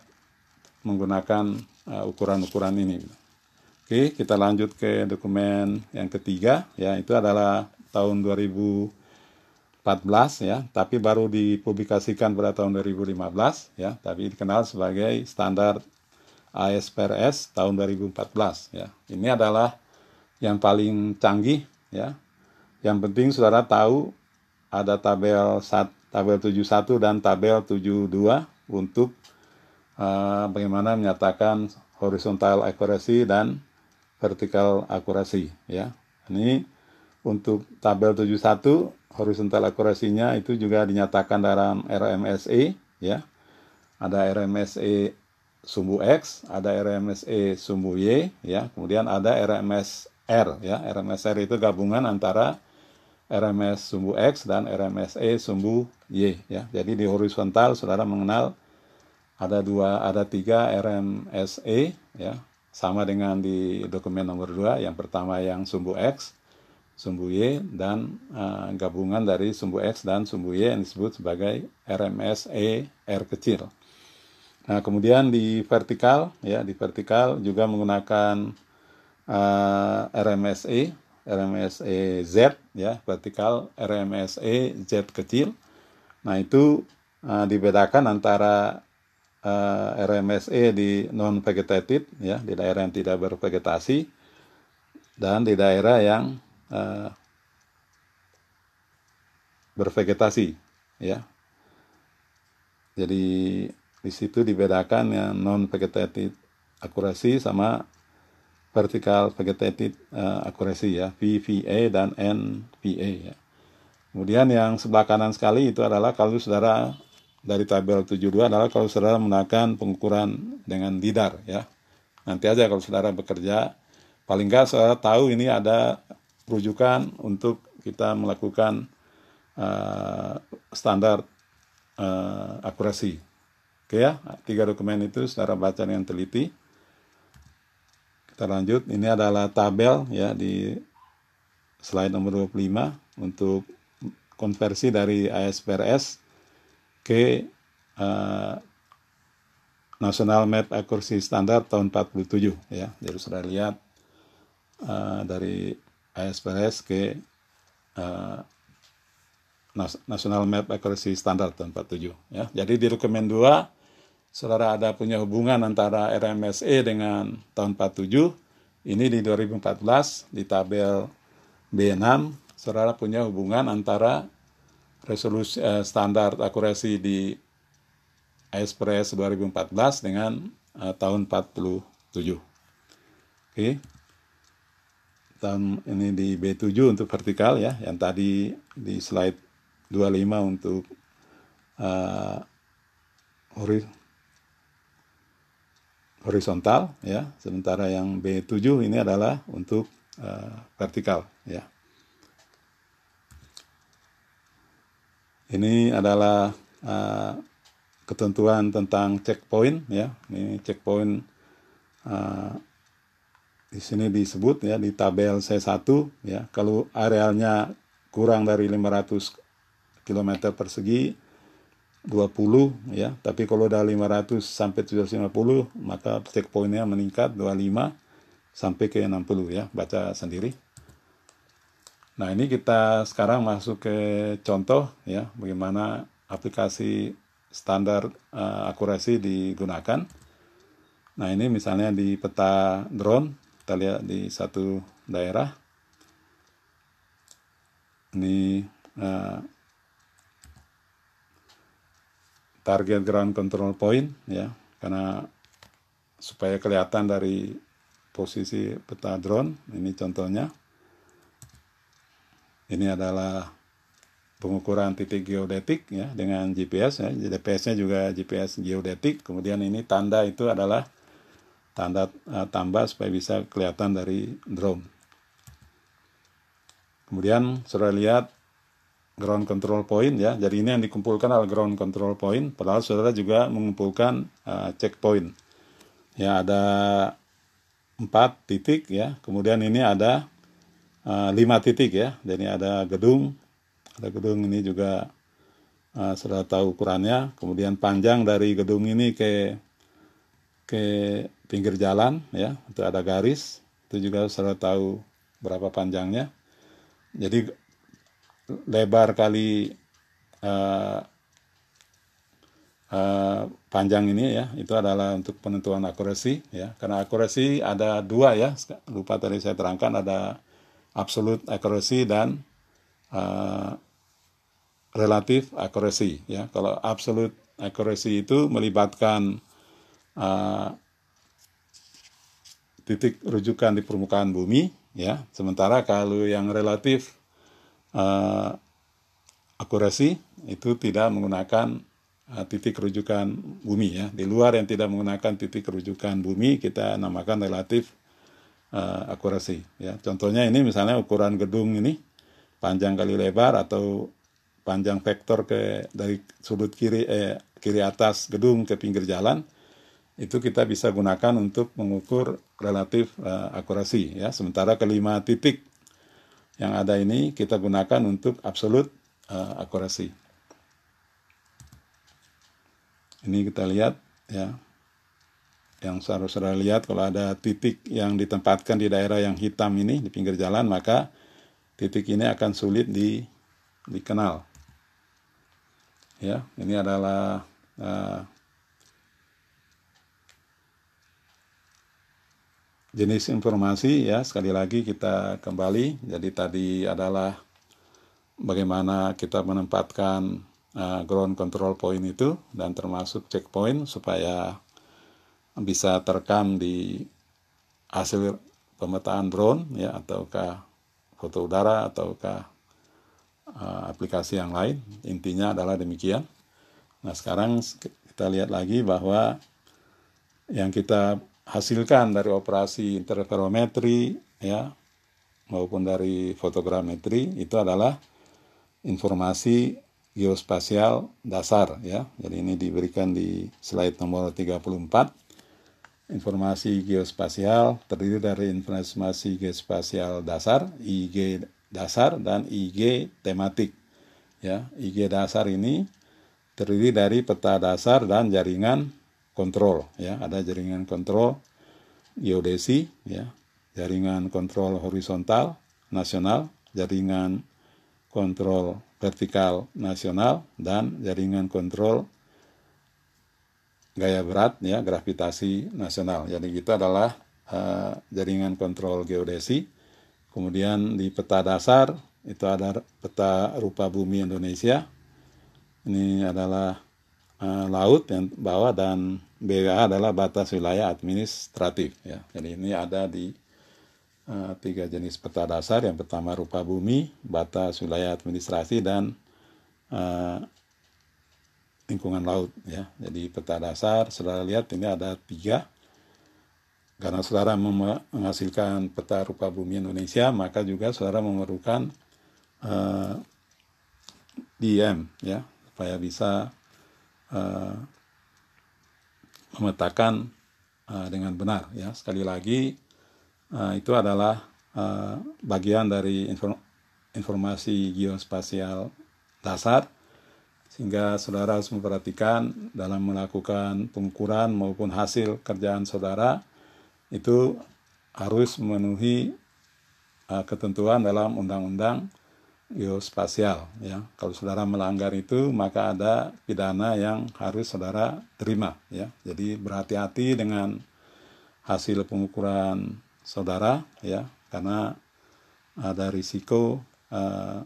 menggunakan ukuran-ukuran uh, ini. Oke, kita lanjut ke dokumen yang ketiga, ya itu adalah tahun 2014 ya, tapi baru dipublikasikan pada tahun 2015 ya, tapi dikenal sebagai standar ASPRS tahun 2014 ya. Ini adalah yang paling canggih ya. Yang penting saudara tahu ada tabel tabel 71 dan tabel 72 untuk uh, bagaimana menyatakan horizontal akurasi dan vertikal akurasi ya. Ini untuk tabel 71 horizontal akurasinya itu juga dinyatakan dalam RMSE ya. Ada RMSE sumbu X, ada RMSE sumbu Y, ya. Kemudian ada RMSR, ya. RMSR itu gabungan antara RMS sumbu X dan RMSE sumbu Y, ya. Jadi di horizontal saudara mengenal ada dua, ada tiga RMSE, ya. Sama dengan di dokumen nomor 2, yang pertama yang sumbu X, sumbu Y dan uh, gabungan dari sumbu X dan sumbu Y yang disebut sebagai RMSE R kecil. Nah, kemudian di vertikal ya, di vertikal juga menggunakan uh, RMSE, RMSE Z ya, vertikal RMSE Z kecil. Nah, itu uh, dibedakan antara uh, RMSE di non vegetated ya, di daerah yang tidak bervegetasi dan di daerah yang uh, bervegetasi ya. Jadi di situ dibedakan yang non vegetated akurasi sama vertical vegetated uh, akurasi ya VVA dan NVA ya. Kemudian yang sebelah kanan sekali itu adalah kalau saudara dari tabel 72 adalah kalau saudara menggunakan pengukuran dengan lidar ya. Nanti aja kalau saudara bekerja paling nggak saudara tahu ini ada rujukan untuk kita melakukan uh, standar uh, akurasi Oke ya, tiga dokumen itu saudara baca dengan teliti. Kita lanjut, ini adalah tabel ya di slide nomor 25 untuk konversi dari ASPRS ke uh, National Map Accuracy Standard tahun 47 ya. Jadi sudah lihat uh, dari ASPRS ke uh, National Map Accuracy Standard tahun 47 ya. Jadi di dokumen 2 saudara ada punya hubungan antara RMSE dengan tahun 47, ini di 2014 di tabel B6, saudara punya hubungan antara resolusi eh, standar akurasi di Express 2014 dengan eh, tahun 47. Oke. Tahun ini di B7 untuk vertikal ya, yang tadi di slide 25 untuk uh, horizontal ya sementara yang B7 ini adalah untuk uh, vertikal ya ini adalah uh, ketentuan tentang checkpoint ya. Ini checkpoint uh, di sini disebut ya di tabel C1 ya. Kalau arealnya kurang dari 500 km persegi 20 ya. Tapi kalau udah 500 sampai 750 maka checkpointnya meningkat 25 sampai ke 60 ya. Baca sendiri nah ini kita sekarang masuk ke contoh ya bagaimana aplikasi standar uh, akurasi digunakan. Nah ini misalnya di peta drone kita lihat di satu daerah. Ini uh, target ground control point ya karena supaya kelihatan dari posisi peta drone ini contohnya ini adalah pengukuran titik geodetik ya dengan GPS ya GPS-nya juga GPS geodetik kemudian ini tanda itu adalah tanda uh, tambah supaya bisa kelihatan dari drone kemudian sudah lihat ground control point ya. Jadi ini yang dikumpulkan adalah ground control point. Padahal saudara juga mengumpulkan uh, checkpoint. Ya ada empat titik ya. Kemudian ini ada uh, lima titik ya. Jadi ada gedung, ada gedung ini juga uh, saudara tahu ukurannya. Kemudian panjang dari gedung ini ke ke pinggir jalan ya. Itu ada garis. Itu juga saudara tahu berapa panjangnya. Jadi lebar kali uh, uh, panjang ini ya itu adalah untuk penentuan akurasi ya karena akurasi ada dua ya lupa tadi saya terangkan ada absolute akurasi dan uh, relatif akurasi ya kalau absolute akurasi itu melibatkan uh, titik rujukan di permukaan bumi ya sementara kalau yang relatif uh, akurasi itu tidak menggunakan uh, titik rujukan bumi ya. Di luar yang tidak menggunakan titik rujukan bumi kita namakan relatif uh, akurasi ya. Contohnya ini misalnya ukuran gedung ini panjang kali lebar atau panjang vektor ke dari sudut kiri eh, kiri atas gedung ke pinggir jalan itu kita bisa gunakan untuk mengukur relatif uh, akurasi ya. Sementara kelima titik yang ada ini kita gunakan untuk absolut uh, akurasi. Ini kita lihat ya. Yang saudara-saudara lihat kalau ada titik yang ditempatkan di daerah yang hitam ini di pinggir jalan maka titik ini akan sulit di dikenal. Ya, ini adalah uh, jenis informasi ya sekali lagi kita kembali jadi tadi adalah bagaimana kita menempatkan uh, ground control point itu dan termasuk checkpoint supaya bisa terekam di hasil pemetaan drone ya ataukah foto udara ataukah uh, aplikasi yang lain intinya adalah demikian nah sekarang kita lihat lagi bahwa yang kita hasilkan dari operasi interferometri ya maupun dari fotogrametri itu adalah informasi geospasial dasar ya. Jadi ini diberikan di slide nomor 34. Informasi geospasial terdiri dari informasi geospasial dasar, IG dasar dan IG tematik. Ya, IG dasar ini terdiri dari peta dasar dan jaringan kontrol ya ada jaringan kontrol geodesi ya jaringan kontrol horizontal nasional jaringan kontrol vertikal nasional dan jaringan kontrol gaya berat ya gravitasi nasional jadi itu adalah uh, jaringan kontrol geodesi kemudian di peta dasar itu ada peta rupa bumi Indonesia ini adalah uh, laut yang bawah dan BWA adalah batas wilayah administratif ya. Jadi ini ada di uh, tiga jenis peta dasar. Yang pertama rupa bumi, batas wilayah administrasi dan uh, lingkungan laut ya. Jadi peta dasar, saudara lihat ini ada tiga. Karena saudara menghasilkan peta rupa bumi Indonesia, maka juga saudara memerlukan uh, DM ya supaya bisa uh, memetakan uh, dengan benar ya sekali lagi uh, itu adalah uh, bagian dari inform informasi geospasial dasar sehingga saudara harus memperhatikan dalam melakukan pengukuran maupun hasil kerjaan saudara itu harus memenuhi uh, ketentuan dalam undang-undang geospasial ya. Kalau saudara melanggar itu maka ada pidana yang harus saudara terima ya. Jadi berhati-hati dengan hasil pengukuran saudara ya karena ada risiko uh,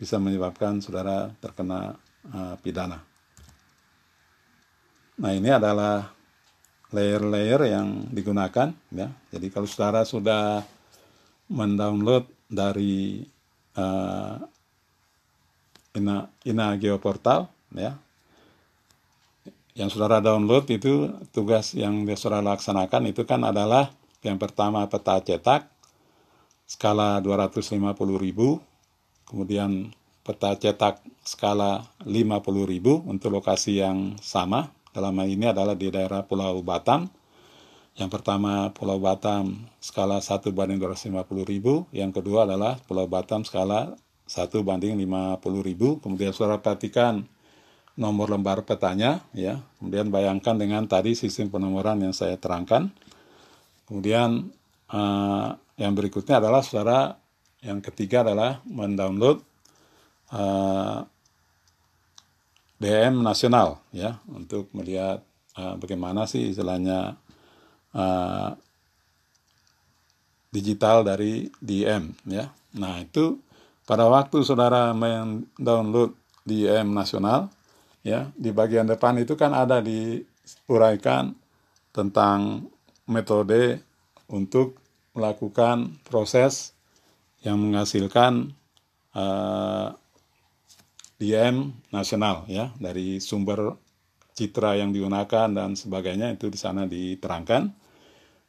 bisa menyebabkan saudara terkena uh, pidana. Nah, ini adalah layer-layer yang digunakan ya. Jadi kalau saudara sudah mendownload dari uh, Ina, Ina Geoportal ya. Yang saudara download itu tugas yang saudara laksanakan itu kan adalah yang pertama peta cetak skala 250.000, kemudian peta cetak skala 50.000 untuk lokasi yang sama. Dalam hal ini adalah di daerah Pulau Batam, yang pertama Pulau Batam skala 1 banding 250 ribu. Yang kedua adalah Pulau Batam skala 1 banding 50 ribu. Kemudian saudara perhatikan nomor lembar petanya. ya. Kemudian bayangkan dengan tadi sistem penomoran yang saya terangkan. Kemudian uh, yang berikutnya adalah saudara yang ketiga adalah mendownload eh, DM nasional ya untuk melihat uh, bagaimana sih istilahnya uh, digital dari DM ya. Nah, itu pada waktu saudara mendownload DM nasional ya, di bagian depan itu kan ada diuraikan tentang metode untuk melakukan proses yang menghasilkan uh, DM nasional ya dari sumber citra yang digunakan dan sebagainya itu di sana diterangkan.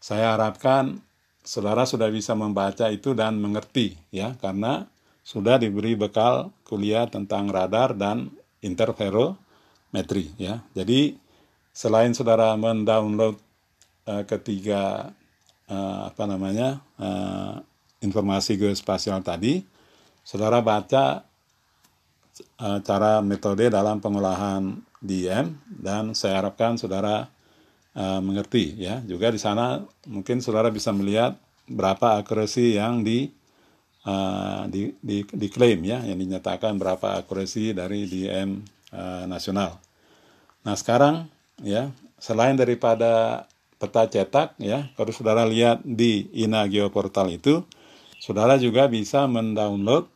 Saya harapkan saudara sudah bisa membaca itu dan mengerti ya karena sudah diberi bekal kuliah tentang radar dan interferometri ya. Jadi selain saudara mendownload uh, ketiga uh, apa namanya uh, informasi geospasial tadi, saudara baca cara metode dalam pengolahan DM dan saya harapkan saudara uh, mengerti ya. Juga di sana mungkin saudara bisa melihat berapa akurasi yang di uh, di, di diklaim ya, yang dinyatakan berapa akurasi dari DM uh, nasional. Nah sekarang ya selain daripada peta cetak ya, kalau saudara lihat di Ina Geoportal itu, saudara juga bisa mendownload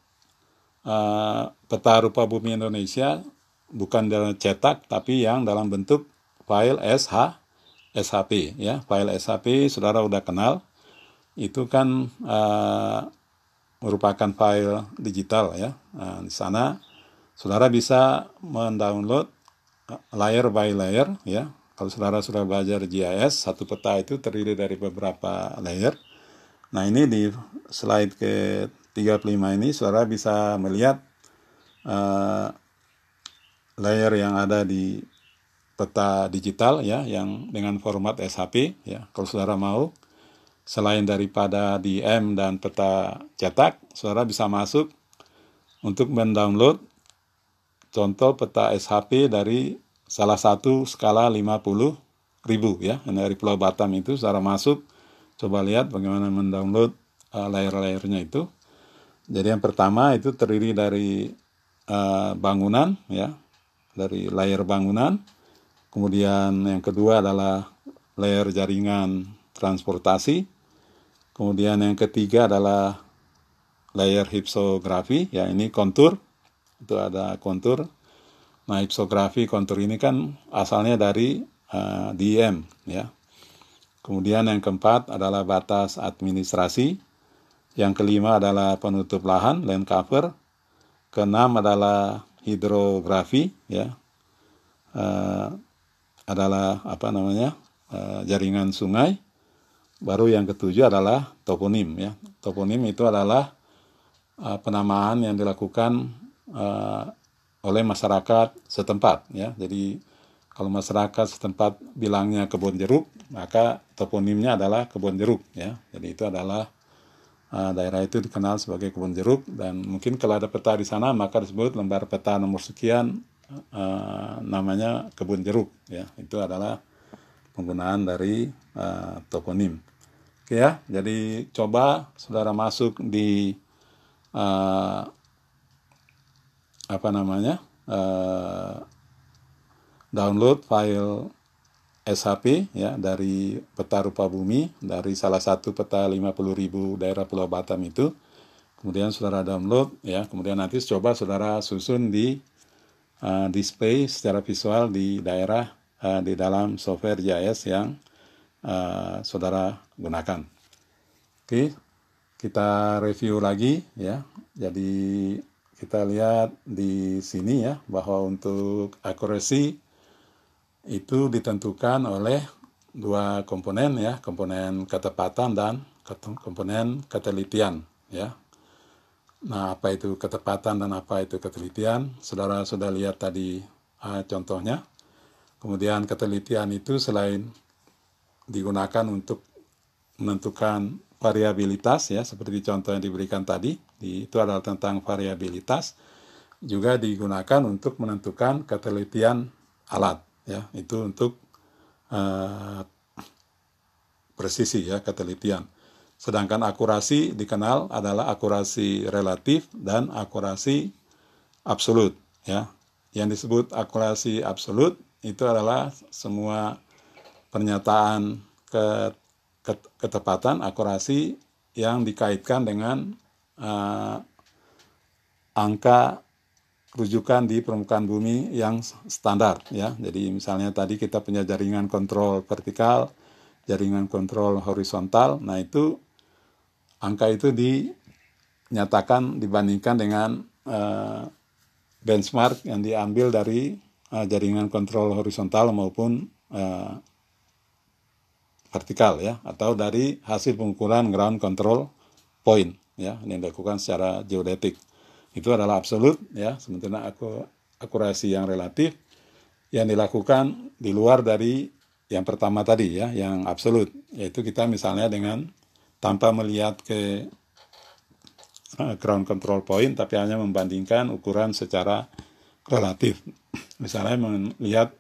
uh, peta rupa bumi Indonesia bukan dalam cetak tapi yang dalam bentuk file SH SHP ya. File SHP saudara udah kenal. Itu kan uh, merupakan file digital ya. Nah, di sana saudara bisa mendownload layer by layer ya. Kalau saudara sudah belajar GIS satu peta itu terdiri dari beberapa layer. Nah ini di slide ke 35 ini saudara bisa melihat uh, layer yang ada di peta digital ya yang dengan format SHP ya. Kalau saudara mau selain daripada DM dan peta cetak saudara bisa masuk untuk mendownload contoh peta SHP dari salah satu skala 50 ribu ya. Dari Pulau Batam itu saudara masuk coba lihat bagaimana mendownload uh, layer-layernya itu. Jadi yang pertama itu terdiri dari uh, bangunan ya dari layer bangunan. Kemudian yang kedua adalah layer jaringan transportasi. Kemudian yang ketiga adalah layer hipsografi, ya ini kontur. Itu ada kontur. Nah, hipsografi kontur ini kan asalnya dari uh, eh, DM, ya. Kemudian yang keempat adalah batas administrasi. Yang kelima adalah penutup lahan, land cover. Keenam adalah hidrografi ya. Uh, adalah apa namanya uh, jaringan sungai. Baru yang ketujuh adalah toponim ya. Toponim itu adalah uh, penamaan yang dilakukan uh, oleh masyarakat setempat ya. Jadi kalau masyarakat setempat bilangnya kebun jeruk maka toponimnya adalah kebun jeruk ya. Jadi itu adalah uh, daerah itu dikenal sebagai kebun jeruk dan mungkin kalau ada peta di sana maka disebut lembar peta nomor sekian uh, namanya kebun jeruk ya. Itu adalah penggunaan dari uh, toponim oke ya. Jadi coba saudara masuk di uh, apa namanya uh, download file SHP ya dari peta rupa bumi dari salah satu peta 50.000 daerah Pulau Batam itu. Kemudian saudara download ya, kemudian nanti coba saudara susun di uh, display secara visual di daerah uh, di dalam software GIS yang uh, saudara gunakan. Oke, kita review lagi ya. Jadi kita lihat di sini ya bahwa untuk akurasi itu ditentukan oleh dua komponen ya, komponen ketepatan dan komponen ketelitian ya. Nah, apa itu ketepatan dan apa itu ketelitian? Saudara sudah lihat tadi uh, contohnya. Kemudian ketelitian itu selain digunakan untuk menentukan variabilitas ya, seperti contoh yang diberikan tadi, itu adalah tentang variabilitas, juga digunakan untuk menentukan ketelitian alat ya itu untuk uh, presisi ya ketelitian. Sedangkan akurasi dikenal adalah akurasi relatif dan akurasi absolut ya. Yang disebut akurasi absolut itu adalah semua pernyataan ke, ke, ketepatan akurasi yang dikaitkan dengan uh, angka rujukan di permukaan bumi yang standar ya. Jadi misalnya tadi kita punya jaringan kontrol vertikal, jaringan kontrol horizontal. Nah, itu angka itu dinyatakan dibandingkan dengan uh, benchmark yang diambil dari uh, jaringan kontrol horizontal maupun uh, vertikal ya atau dari hasil pengukuran ground control point ya yang dilakukan secara geodetik itu adalah absolut ya. Sementara aku akurasi yang relatif yang dilakukan di luar dari yang pertama tadi ya yang absolut. Yaitu kita misalnya dengan tanpa melihat ke uh, ground control point tapi hanya membandingkan ukuran secara relatif. Misalnya melihat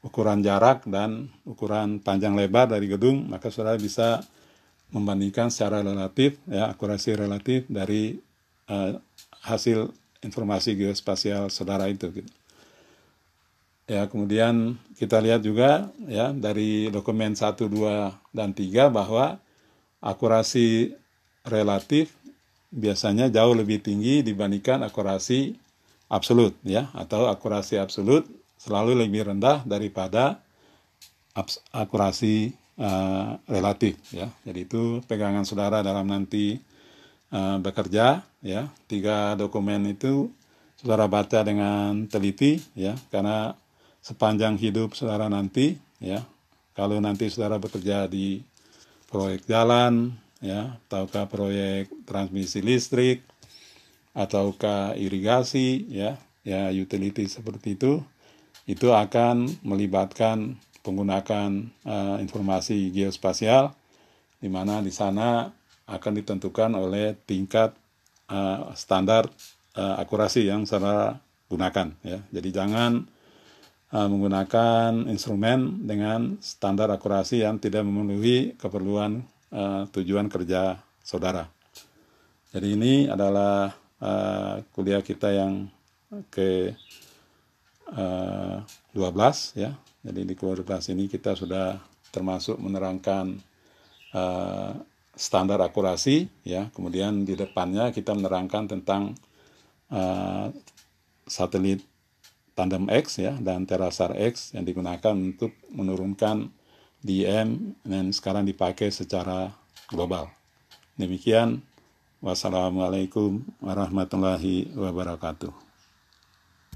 ukuran jarak dan ukuran panjang lebar dari gedung, maka saudara bisa membandingkan secara relatif, ya akurasi relatif dari uh, hasil informasi geospasial saudara itu. Gitu. Ya, kemudian kita lihat juga ya dari dokumen 1, 2, dan 3 bahwa akurasi relatif biasanya jauh lebih tinggi dibandingkan akurasi absolut ya atau akurasi absolut selalu lebih rendah daripada akurasi uh, relatif ya. Jadi itu pegangan saudara dalam nanti uh, bekerja ya. Tiga dokumen itu saudara baca dengan teliti ya karena sepanjang hidup saudara nanti ya. Kalau nanti saudara bekerja di proyek jalan ya ataukah proyek transmisi listrik ataukah irigasi ya ya utility seperti itu itu akan melibatkan penggunaan uh, informasi geospasial di mana di sana akan ditentukan oleh tingkat uh, standar uh, akurasi yang saudara gunakan ya. Jadi jangan uh, menggunakan instrumen dengan standar akurasi yang tidak memenuhi keperluan uh, tujuan kerja saudara. Jadi ini adalah uh, kuliah kita yang ke 12 eh, ya. Jadi di kelas ini kita sudah termasuk menerangkan uh, standar akurasi ya. Kemudian di depannya kita menerangkan tentang uh, satelit tandem X ya dan terasar X yang digunakan untuk menurunkan DM dan sekarang dipakai secara global. Demikian wassalamualaikum warahmatullahi wabarakatuh.